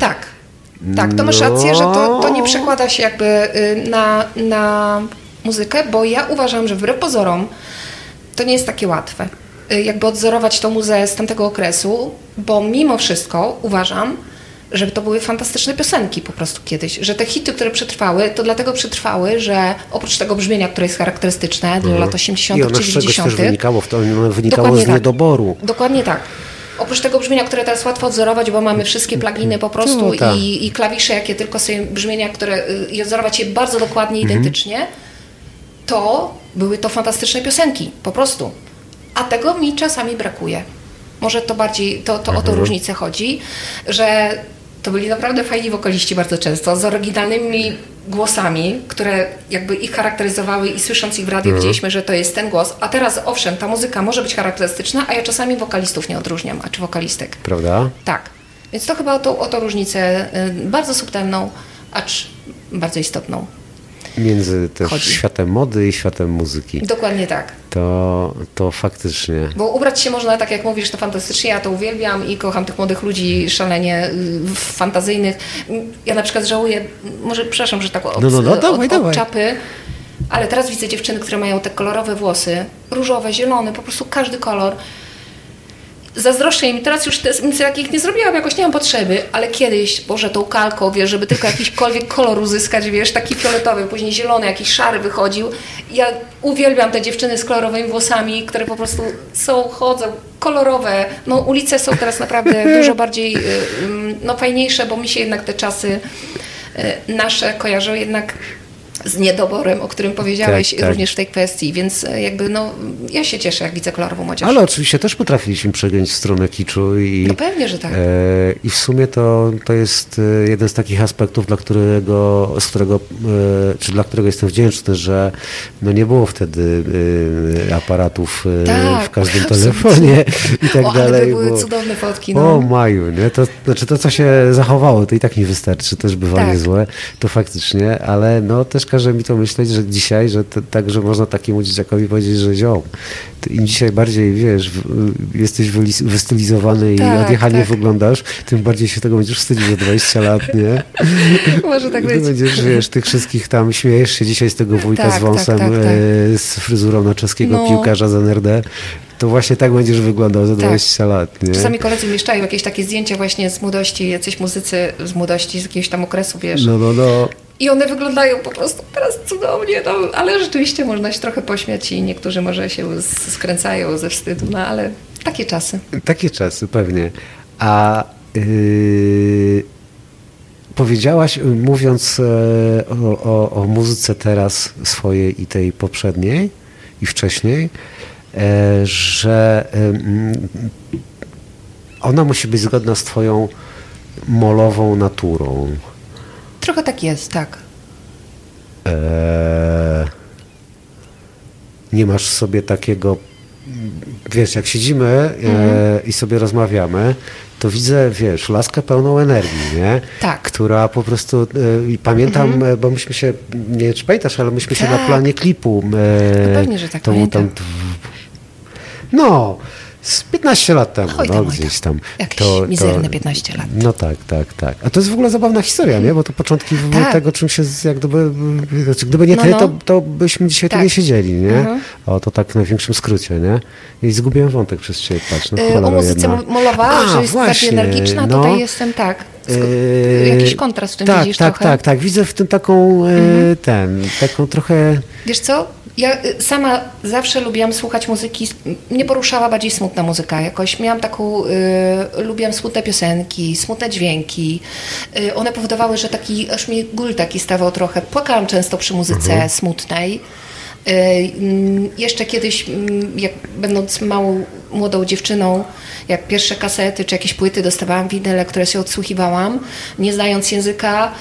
Tak. Tak, to masz rację, że to, to nie No. przekłada się jakby y, na, na muzykę, bo ja uważam, że wbrew pozorom to nie jest takie łatwe. Y, Jakby odzorować tą muzę z tamtego okresu, bo mimo wszystko uważam, że to były fantastyczne piosenki po prostu kiedyś. Że te hity, które przetrwały, to dlatego przetrwały, że oprócz tego brzmienia, które jest charakterystyczne dla lat 80 Mhm. I ono czy z czegoś 90 też wynikało, w to wynikało Dokładnie z tak. niedoboru. Dokładnie tak. Oprócz tego brzmienia, które teraz łatwo odzorować, bo mamy wszystkie pluginy po prostu No, tak. i, i klawisze, jakie tylko sobie brzmienia, które y, i odzorować je bardzo dokładnie, Mhm. identycznie. to były to fantastyczne piosenki, po prostu. A tego mi czasami brakuje. Może to bardziej, to, to o to różnicę chodzi, że to byli naprawdę fajni wokaliści bardzo często, z oryginalnymi głosami, które jakby ich charakteryzowały i słysząc ich w radiu widzieliśmy, że to jest ten głos. A teraz owszem, ta muzyka może być charakterystyczna, a ja czasami wokalistów nie odróżniam, a czy wokalistek. Prawda? Tak. Więc to chyba o tą, o tą różnicę y, bardzo subtelną, acz bardzo istotną. Między też Chodzi. światem mody i światem muzyki. Dokładnie tak. To, to faktycznie. Bo ubrać się można, tak jak mówisz, to fantastycznie, ja to uwielbiam i kocham tych młodych ludzi szalenie y, fantazyjnych. Ja na przykład żałuję, może przepraszam, że tak od, No, no, no, od, dawaj, od dawaj. czapy, ale teraz widzę dziewczyny, które mają te kolorowe włosy, różowe, zielone, po prostu każdy kolor. Zazdroszczę im, teraz już nic takich nie zrobiłam, jakoś nie mam potrzeby, ale kiedyś, Boże, tą kalką, wiesz, żeby tylko jakiśkolwiek kolor uzyskać, wiesz, taki fioletowy, później zielony, jakiś szary wychodził. Ja uwielbiam te dziewczyny z kolorowymi włosami, które po prostu są, chodzą, kolorowe. No ulice są teraz naprawdę dużo bardziej, y, ym, no fajniejsze, bo mi się jednak te czasy y, nasze kojarzą jednak z niedoborem, o którym powiedziałeś Tak, tak. również w tej kwestii, więc e, jakby no, ja się cieszę, jak widzę kolorową młodzież. Ale oczywiście też potrafiliśmy przegiąć w stronę kiczu i, No pewnie, że tak. e, i w sumie to, to jest e, jeden z takich aspektów, dla którego, z którego, e, czy dla którego jestem wdzięczny, że no nie było wtedy e, aparatów e, Tak, w każdym absolutnie. telefonie i tak o, ale dalej. to były bo- cudowne fotki. O No. maju, nie? To znaczy to, co się zachowało, to i tak mi wystarczy, też bywa Tak. niezłe, to faktycznie, ale no też każe mi to myśleć, że dzisiaj, że to, tak, że można takiemu dzieciakowi powiedzieć, że ziom, ty im dzisiaj bardziej, wiesz, w, jesteś wystylizowany i Tak, odjechanie tak. wyglądasz, tym bardziej się tego będziesz wstydził za 20 lat, nie? Może tak Ty być. będziesz, wiesz, tych wszystkich tam, śmiejesz się dzisiaj z tego wujka Tak, z wąsem, tak, tak, tak. e, z fryzurą na czeskiego No. piłkarza z NRD, to właśnie tak będziesz wyglądał za Tak. 20 lat, nie? Czasami koledzy mieszczają jakieś takie zdjęcia właśnie z młodości, jacyś muzycy z młodości, z jakiegoś tam okresu, wiesz. No, no, no. I one wyglądają po prostu teraz cudownie, no, ale rzeczywiście można się trochę pośmiać i niektórzy może się skręcają ze wstydu, no ale takie czasy. Takie czasy, pewnie. A yy, powiedziałaś, mówiąc e, o, o, o muzyce teraz swojej i tej poprzedniej i wcześniej, e, że ona musi być zgodna z Twoją molową naturą. Trochę tak jest, tak. E, nie masz sobie takiego, wiesz, jak siedzimy e, i sobie rozmawiamy, to widzę, wiesz, laskę pełną energii, nie? Tak. Która po prostu, e, i pamiętam, e, bo myśmy się, nie wiem, czy pamiętasz, ale myśmy się na Tak. planie klipu. E, No pewnie, że tak, tą- pamiętam. tam- no, z 15 lat temu, Oj tam, no, oj tam. gdzieś tam. Jakieś mizerne 15 lat. No tak, tak, tak. A to jest w ogóle zabawna historia, nie? Bo to początki Tak. tego, czym się, jak gdyby, znaczy, gdyby nie No, ty, no. to, to byśmy dzisiaj tu Tak. nie siedzieli, nie? Mhm. O, to tak w największym skrócie, nie? I zgubiłem wątek przez ciebie, patrz, no Y, cholera o muzyce jedna. molowa, A, że jest właśnie, bardziej energiczna, no. tutaj jestem tak. Yy, Jakiś kontrast w tym tak, widzisz tak, trochę. Mhm. Tak, tak, Widzę w tym taką, e, ten, taką trochę... Wiesz co? Ja y, sama zawsze lubiłam słuchać muzyki, mnie poruszała bardziej smutna muzyka jakoś. Miałam taką, y, lubiłam smutne piosenki, smutne dźwięki. Y, one powodowały, że taki, aż mi gól taki stawał trochę. Płakałam często przy muzyce smutnej. Y, mm, jeszcze kiedyś, mm, jak będąc małą, młodą dziewczyną, jak pierwsze kasety czy jakieś płyty dostawałam winyle, które się odsłuchiwałam, nie znając języka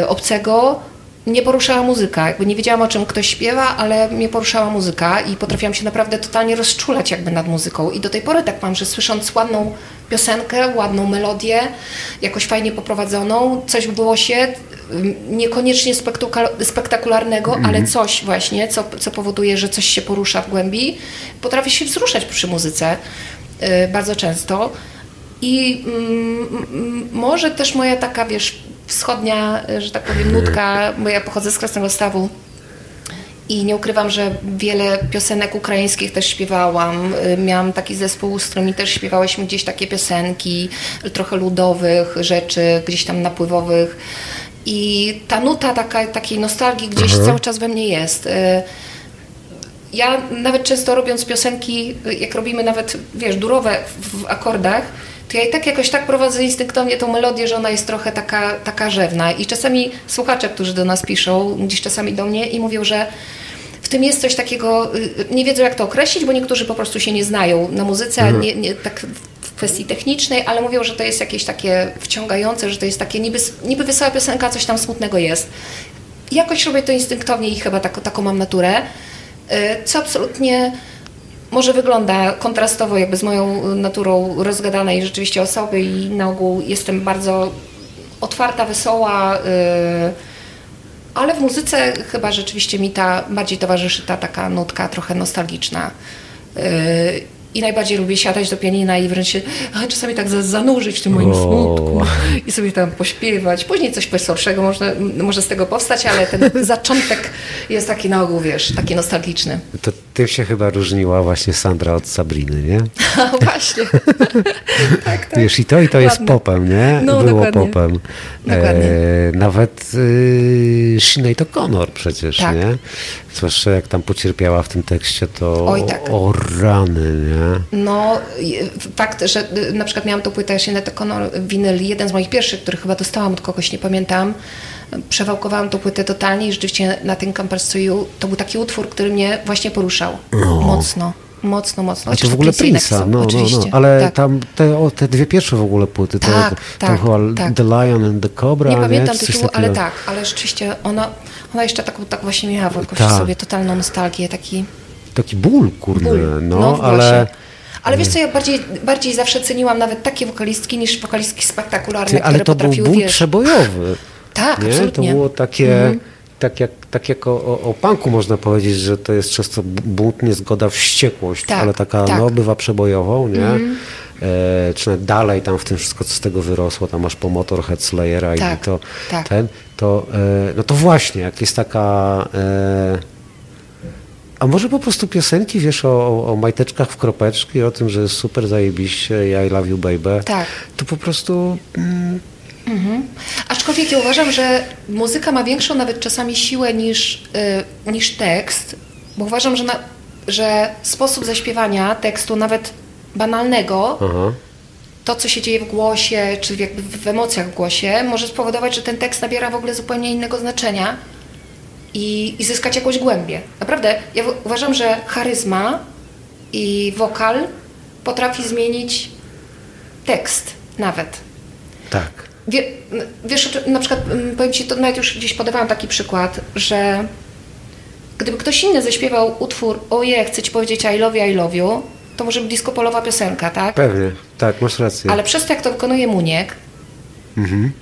y, obcego, mnie poruszała muzyka. Jakby nie wiedziałam, o czym ktoś śpiewa, ale mnie poruszała muzyka i potrafiłam się naprawdę totalnie rozczulać jakby nad muzyką. I do tej pory tak mam, że słysząc ładną piosenkę, ładną melodię, jakoś fajnie poprowadzoną, coś w głosie, niekoniecznie spektakul- spektakularnego, ale coś właśnie, co, co powoduje, że coś się porusza w głębi, potrafię się wzruszać przy muzyce yy, bardzo często. I mm, może też moja taka, wiesz, wschodnia, że tak powiem, nutka, bo ja pochodzę z Krasnego Stawu i nie ukrywam, że wiele piosenek ukraińskich też śpiewałam. Miałam taki zespół, z którymi też śpiewałyśmy gdzieś takie piosenki, trochę ludowych rzeczy, gdzieś tam napływowych. I ta nuta taka, takiej nostalgii gdzieś cały czas we mnie jest. Y, ja nawet często robiąc piosenki, jak robimy nawet, wiesz, durowe w akordach, to ja i tak jakoś tak prowadzę instynktownie tą melodię, że ona jest trochę taka, taka rzewna. I czasami słuchacze, którzy do nas piszą, gdzieś czasami do mnie i mówią, że w tym jest coś takiego, y, nie wiedzą jak to określić, bo niektórzy po prostu się nie znają na muzyce, Mhm. nie, nie, tak w kwestii technicznej, ale mówią, że to jest jakieś takie wciągające, że to jest takie niby, niby wesoła piosenka, coś tam smutnego jest. Jakoś robię to instynktownie i chyba tak, taką mam naturę, y, co absolutnie może wygląda kontrastowo jakby z moją naturą rozgadanej rzeczywiście osoby i na ogół jestem bardzo otwarta, wesoła, y, ale w muzyce chyba rzeczywiście mi ta bardziej towarzyszy ta taka nutka trochę nostalgiczna. I najbardziej lubię siadać do pianina i wręcz się a, czasami tak za- zanurzyć w tym moim smutku i sobie tam pośpiewać. Później coś weselszego może, może z tego powstać, ale ten zaczątek jest taki na ogół, wiesz, taki nostalgiczny. To tym się chyba różniła właśnie Sandra od Sabriny, nie? Właśnie. tak, tak. Wiesz, i to i to jest Ładne. popem, nie? No, Było dokładnie. popem. Dokładnie. nawet y, Sinead O'Connor przecież, Tak. nie? Zwłaszcza jak tam pocierpiała w tym tekście, to Oj, tak. o rany, nie? No, fakt, że y, na przykład miałam tą płytę Sinead O'Connor winyl, jeden z moich pierwszych, który chyba dostałam od kogoś, nie pamiętam. Przewałkowałam tą płytę totalnie i rzeczywiście na tym Campers to You to był taki utwór, który mnie właśnie poruszał. Mocno, mocno, mocno. A to w ogóle Prince'a, no, no, oczywiście. no, ale tak. tam te, o, te dwie pierwsze w ogóle płyty, to, Tak, tam tak, chyba tak. The Lion and the Cobra, Nie nie? pamiętam Coś tytułu, ale tak, ale rzeczywiście ona, ona jeszcze taką, tak właśnie miała jakoś Tak. w sobie totalną nostalgię, taki Taki ból, kurde, ból. no, właśnie. ale... Ale wiesz co, ja bardziej, bardziej zawsze ceniłam nawet takie wokalistki niż wokalistki spektakularne, Ty, ale to był ból wiesz... przebojowy. Tak, nie? absolutnie. Mhm. To było takie, tak jak, tak jak o, o, punku można powiedzieć, że to jest często bunt, niezgoda, wściekłość, Tak, ale taka tak. no, bywa przebojową, nie? E, czy nawet dalej tam w tym wszystko, co z tego wyrosło, tam masz po Motorhead Slayera Tak, i to, tak. ten, to, e, no to właśnie, jak jest taka... E, a może po prostu piosenki, wiesz, o, o- majteczkach w kropeczki, o tym, że jest super zajebiście i love you baby. Tak. To po prostu mm, Aczkolwiek ja uważam, że muzyka ma większą nawet czasami siłę niż, y, niż tekst, bo uważam, że, na, że sposób zaśpiewania tekstu, nawet banalnego, aha. to, co się dzieje w głosie, czy jakby w emocjach w głosie, może spowodować, że ten tekst nabiera w ogóle zupełnie innego znaczenia i, i zyskać jakąś głębię. Naprawdę, ja uważam, że charyzma i wokal potrafi zmienić tekst nawet. Tak. Wie, wiesz, na przykład, mm, powiem Ci, to nawet już gdzieś podawałam taki przykład, że gdyby ktoś inny zaśpiewał utwór Oje, chcę Ci powiedzieć I love you, I love you, to może być disco polowa piosenka, tak? Pewnie, tak, masz rację. Ale przez to, jak to wykonuje Muniek, Mhm.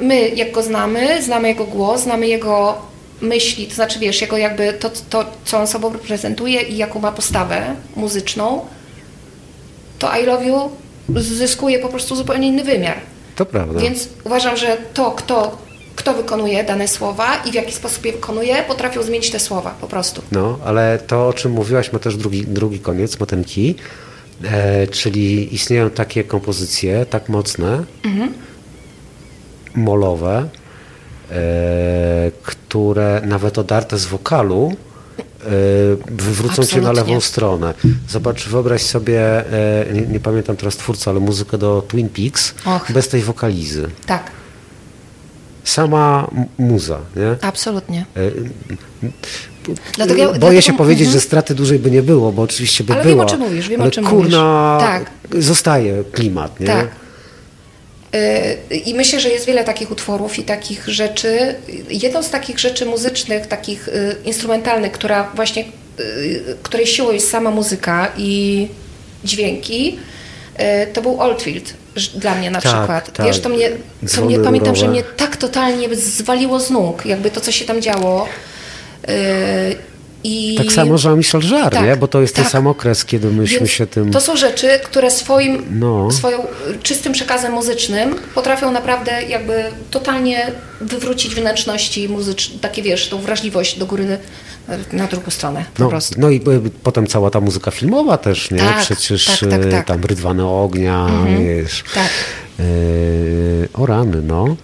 my, jak go znamy, znamy jego głos, znamy jego myśli, to znaczy, wiesz, jego jakby to, to co on sobą reprezentuje i jaką ma postawę muzyczną, to I love you zyskuje po prostu zupełnie inny wymiar. To prawda. Więc uważam, że to, kto, kto wykonuje dane słowa i w jaki sposób je wykonuje, potrafią zmienić te słowa po prostu. No, ale to, o czym mówiłaś, ma też drugi, drugi koniec, ma ten kij, e, czyli istnieją takie kompozycje tak mocne, Mhm. molowe, które nawet odarte z wokalu e, wywrócą cię na lewą stronę. Zobacz, wyobraź sobie, e, nie, nie pamiętam teraz twórcy, ale muzykę do Twin Peaks Och. bez tej wokalizy. Tak, Sama muza, nie? absolutnie. E, Dlatego Boję dlatego- się powiedzieć, mhm. że straty dłużej by nie było, bo oczywiście by Ale wiem, była. o czym mówisz, wiem, o ale czym kurna, mówisz. Tak. zostaje klimat, nie? Tak. Y, I myślę, że jest wiele takich utworów i takich rzeczy. Jedną z takich rzeczy muzycznych, takich y, instrumentalnych, która właśnie, y, której siłą jest sama muzyka i dźwięki, to był Oldfield dla mnie na Tak, przykład. tak. Wiesz, to mnie, to mnie pamiętam, że mnie tak totalnie zwaliło z nóg, jakby to, co się tam działo. I Tak samo Jean-Michel Jarre, Tak, nie? Bo to jest ten tak. sam okres, kiedy myśmy Więc się tym... To są rzeczy, które swoim, No. swoją czystym przekazem muzycznym potrafią naprawdę jakby totalnie wywrócić wnętrzności muzyczne, takie wiesz, tą wrażliwość do góry y, na drugą stronę po No, prostu. no i y, potem cała ta muzyka filmowa też, nie? Tak, Przecież tak, tak, y, tak. tam Rydwany Ognia, wiesz. Tak. O rany, no.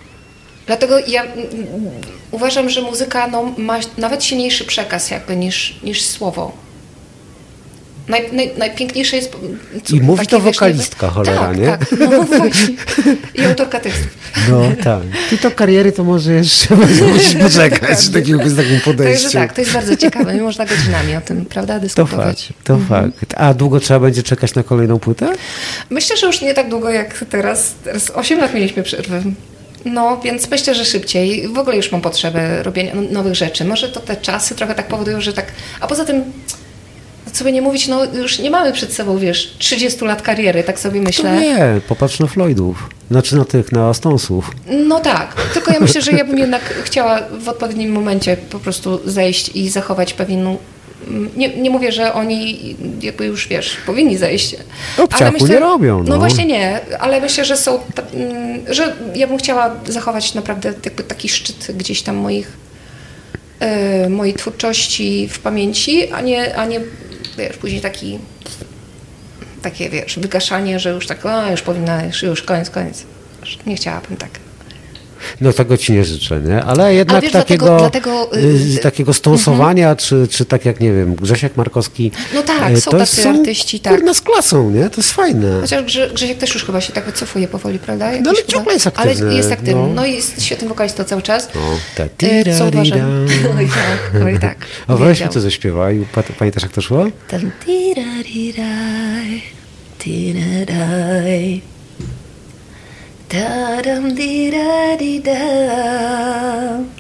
Dlatego ja mm, mm, uważam, że muzyka no, ma nawet silniejszy przekaz jakby niż, niż słowo. Naj, naj, najpiękniejsze jest... co- I mówi to wiesz, wokalistka, niby- cholera, tak, nie? Tak, no właśnie. I autorka tekstów. No tak. Ty to kariery to może jeszcze musisz poczekać z takim, z takim Także podejściem. tak, to jest bardzo ciekawe. I Można godzinami o tym, prawda, To dyskutować. fakt, to fakt. A długo trzeba będzie czekać na kolejną płytę? Myślę, że już nie tak długo jak teraz. Teraz 8 lat mieliśmy przerwy. No, więc myślę, że szybciej. W ogóle już mam potrzebę robienia no- nowych rzeczy. Może to te czasy trochę tak powodują, że tak... A poza tym, co by nie mówić, no już nie mamy przed sobą, wiesz, 30 lat kariery, tak sobie myślę. nie, popatrz na Floydów. Znaczy na tych, na Stonesów. No tak, tylko ja myślę, że ja bym jednak chciała w odpowiednim momencie po prostu zejść i zachować pewien... Nie, nie mówię, że oni jakby już, wiesz, powinni zejść. Obciachu nie robią, no. No właśnie nie, ale myślę, że są... mm, Że ja bym chciała zachować naprawdę jakby taki szczyt gdzieś tam moich e, mojej twórczości w pamięci, a nie, a nie wiesz, później taki takie, wiesz, wygaszanie, że już tak, o, już powinna, już, już koniec, koniec. Nie chciałabym tak. No tego ci nie życzę, nie? Ale jednak Ale wiesz, takiego, dlatego- dlatego, y, y, Mhm. takiego stąsowania, czy, czy tak jak, nie wiem, Grzesiek Markowski. No tak, y, są to tacy są, artyści, tak. Kurna z klasą, nie? To jest fajne. Chociaż Grze, Grzesiek też już chyba się tak wycofuje powoli, prawda? Jakoś No ale ciągle jest aktywny, Ale jest aktywny. no. No, i jest świetnym wokalistą cały czas. No, ta tira, Co uważam? Oj tak, oj tak. A weź mi Wiedział. to zaśpiewaj. Pa- Pamiętasz jak to szło? Tam Da dum dee da dee da.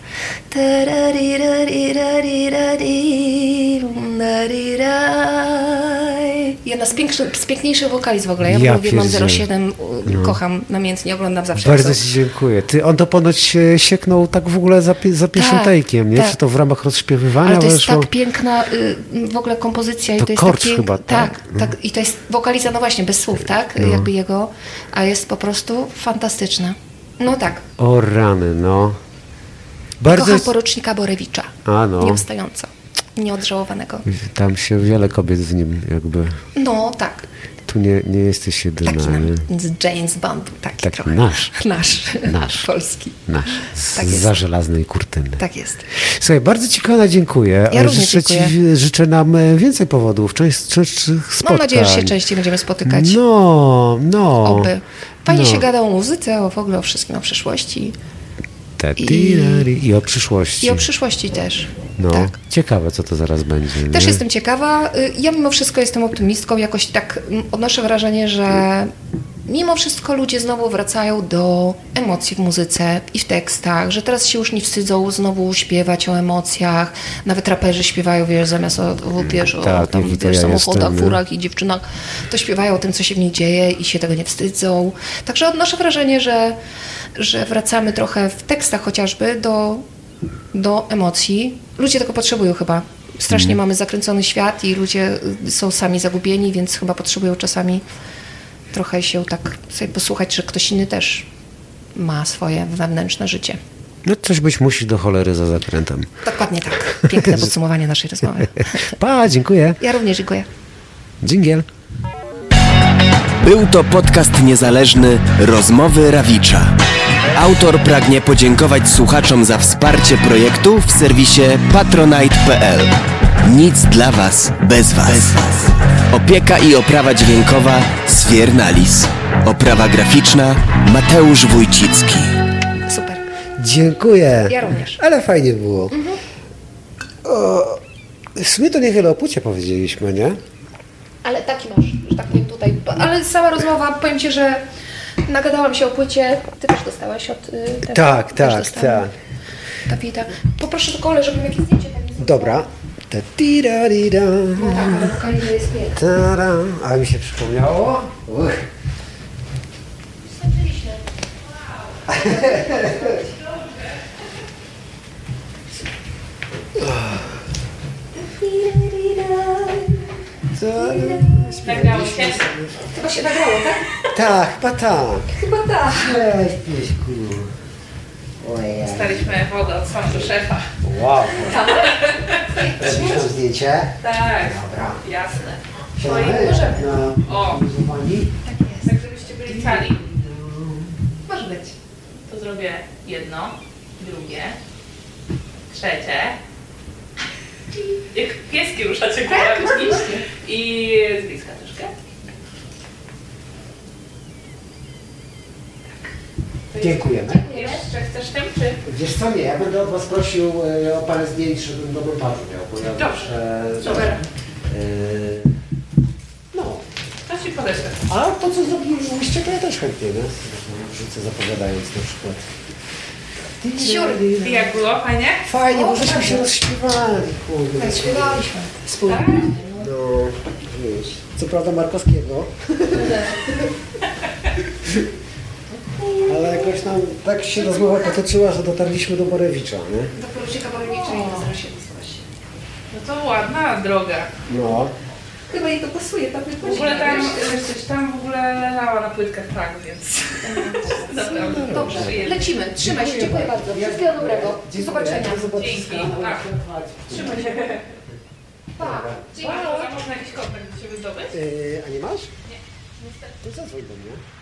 Jedna z, piększy, z piękniejszych wokaliz w ogóle. Ja, Ja mówię, mam pierdzielę. 07, u- kocham namiętnie, oglądam zawsze. Bardzo ci dziękuję. Ty, on to ponoć sieknął tak w ogóle za, za pierwszym Tak, nie? tak. Czy to w ramach rozśpiewywania Ale to jest tak piękna y, w ogóle kompozycja. i To to jest tak pięk- chyba, tak? tak, tak. I to jest wokaliza, no właśnie, bez słów, tak? Jakby jego, a jest po prostu fantastyczna. No tak. O rany, no. Bardzo Kocham jest... porucznika Borewicza. A, no. Nieustająco. Nieodżałowanego. Tam się wiele kobiet z nim jakby... No tak. Tu nie, nie jesteś jedyna, Taki nam, z James Bond. Taki, Taki trochę. nasz. Nasz. Nasz. Polski. Nasz. Z, Tak jest. za żelaznej kurtyny. Tak jest. Słuchaj, bardzo Ci kochana dziękuję. Ja również życzę, ci, dziękuję. życzę nam e, więcej powodów, częst, częstszych spotkań. Mam nadzieję, że się częściej będziemy spotykać. No, no. Oby. Fajnie no. się gada o muzyce, o w ogóle o wszystkim, o przyszłości. I-. I o przyszłości. I o przyszłości też. No, Tak. ciekawe, co to zaraz będzie. Też nie? jestem ciekawa. Y, Ja mimo wszystko jestem optymistką. Jakoś tak mm, odnoszę wrażenie, że mimo wszystko ludzie znowu wracają do emocji w muzyce i w tekstach, że teraz się już nie wstydzą znowu śpiewać o emocjach. Nawet raperzy śpiewają, wiesz, zamiast o, o, wiesz, o Tak, tam, wiesz, ja samochodach, jestem, furach i dziewczynach, to śpiewają o tym, co się w nich dzieje i się tego nie wstydzą. Także odnoszę wrażenie, że, że wracamy trochę w tekstach chociażby do, do emocji. Ludzie tego potrzebują chyba. Strasznie mamy zakręcony świat i ludzie y, są sami zagubieni, więc chyba potrzebują czasami trochę się tak sobie posłuchać, że ktoś inny też ma swoje wewnętrzne życie. No coś być musi do cholery za zakrętem. Dokładnie tak. Piękne podsumowanie naszej rozmowy. Pa, dziękuję. Ja również dziękuję. Dżingiel. Był to podcast niezależny Rozmowy Rawicza. Autor pragnie podziękować słuchaczom za wsparcie projektu w serwisie patronite.pl. Nic dla Was bez Was. Opieka i oprawa dźwiękowa Sfiernalis. Oprawa graficzna Mateusz Wójcicki. Super. Dziękuję. Ja również. Ale fajnie było. O, w sumie to niewiele o płcie powiedzieliśmy, nie? Ale taki masz, że tak powiem tutaj. Ale sama rozmowa, powiem Ci, że nagadałam się o płycie. Ty też dostałeś od... y, też- Tak, tak, tak. Dawida. Poproszę tylko, Ole, żebym jakieś zdjęcie tam Dobra. Ta tirarira, No tak, ale jest tara. A mi się przypomniało? Uch. Nagrało się? Chyba się nagrało, tak? Tak, chyba tak. Chyba tak. Cześć, pieśku. Ojej. Dostaliśmy wodę od sądu szefa. Wow. Robisz tam zdjęcie? Tak, Dobra. jasne. Siadamy możemy. na O. luzowani. Tak jest. Tak żebyście byli cali. Może być. To zrobię jedno, drugie, trzecie. Jak pieski ruszacie tak, I z bliska troszkę. Tak. Dziękujemy. Jeszcze chcesz tym, czy? Wiesz co, nie, ja będę od Was prosił e, o parę zdjęć, żebym dobrą parę miał, ponieważ... Dobrze, super. E, no. a to, co zrobiliście, to ja też chętnie, nie? Wrzucę zapowiadając na przykład. I jak było? Fajnie? Fajnie, bo żeśmy się rozśpiewali, kurde. Tak, śpiewaliśmy. Wspólnie. No, wiesz, co prawda Markowskiego. Ale jakoś nam tak się rozmowa potoczyła, że dotarliśmy do Borewicza, nie? Do porucznika Borowicza i do 07 właśnie. No to ładna droga. No. Chyba jej to pasuje, tak W ogóle tam, wiesz, tam w ogóle leżała na płytkach tak, więc... Naprawdę. Dobrze, lecimy. Trzymaj się, dziękuję bardzo. Wszystkiego dobrego. Do zobaczenia. Zobaczenia. Dzięki. Tak. Trzymaj się. Pa. Dzięki. A można jakiś kontakt do Ciebie zdobyć? Yy, a nie masz? Nie. Niestety. To zadzwoń do mnie.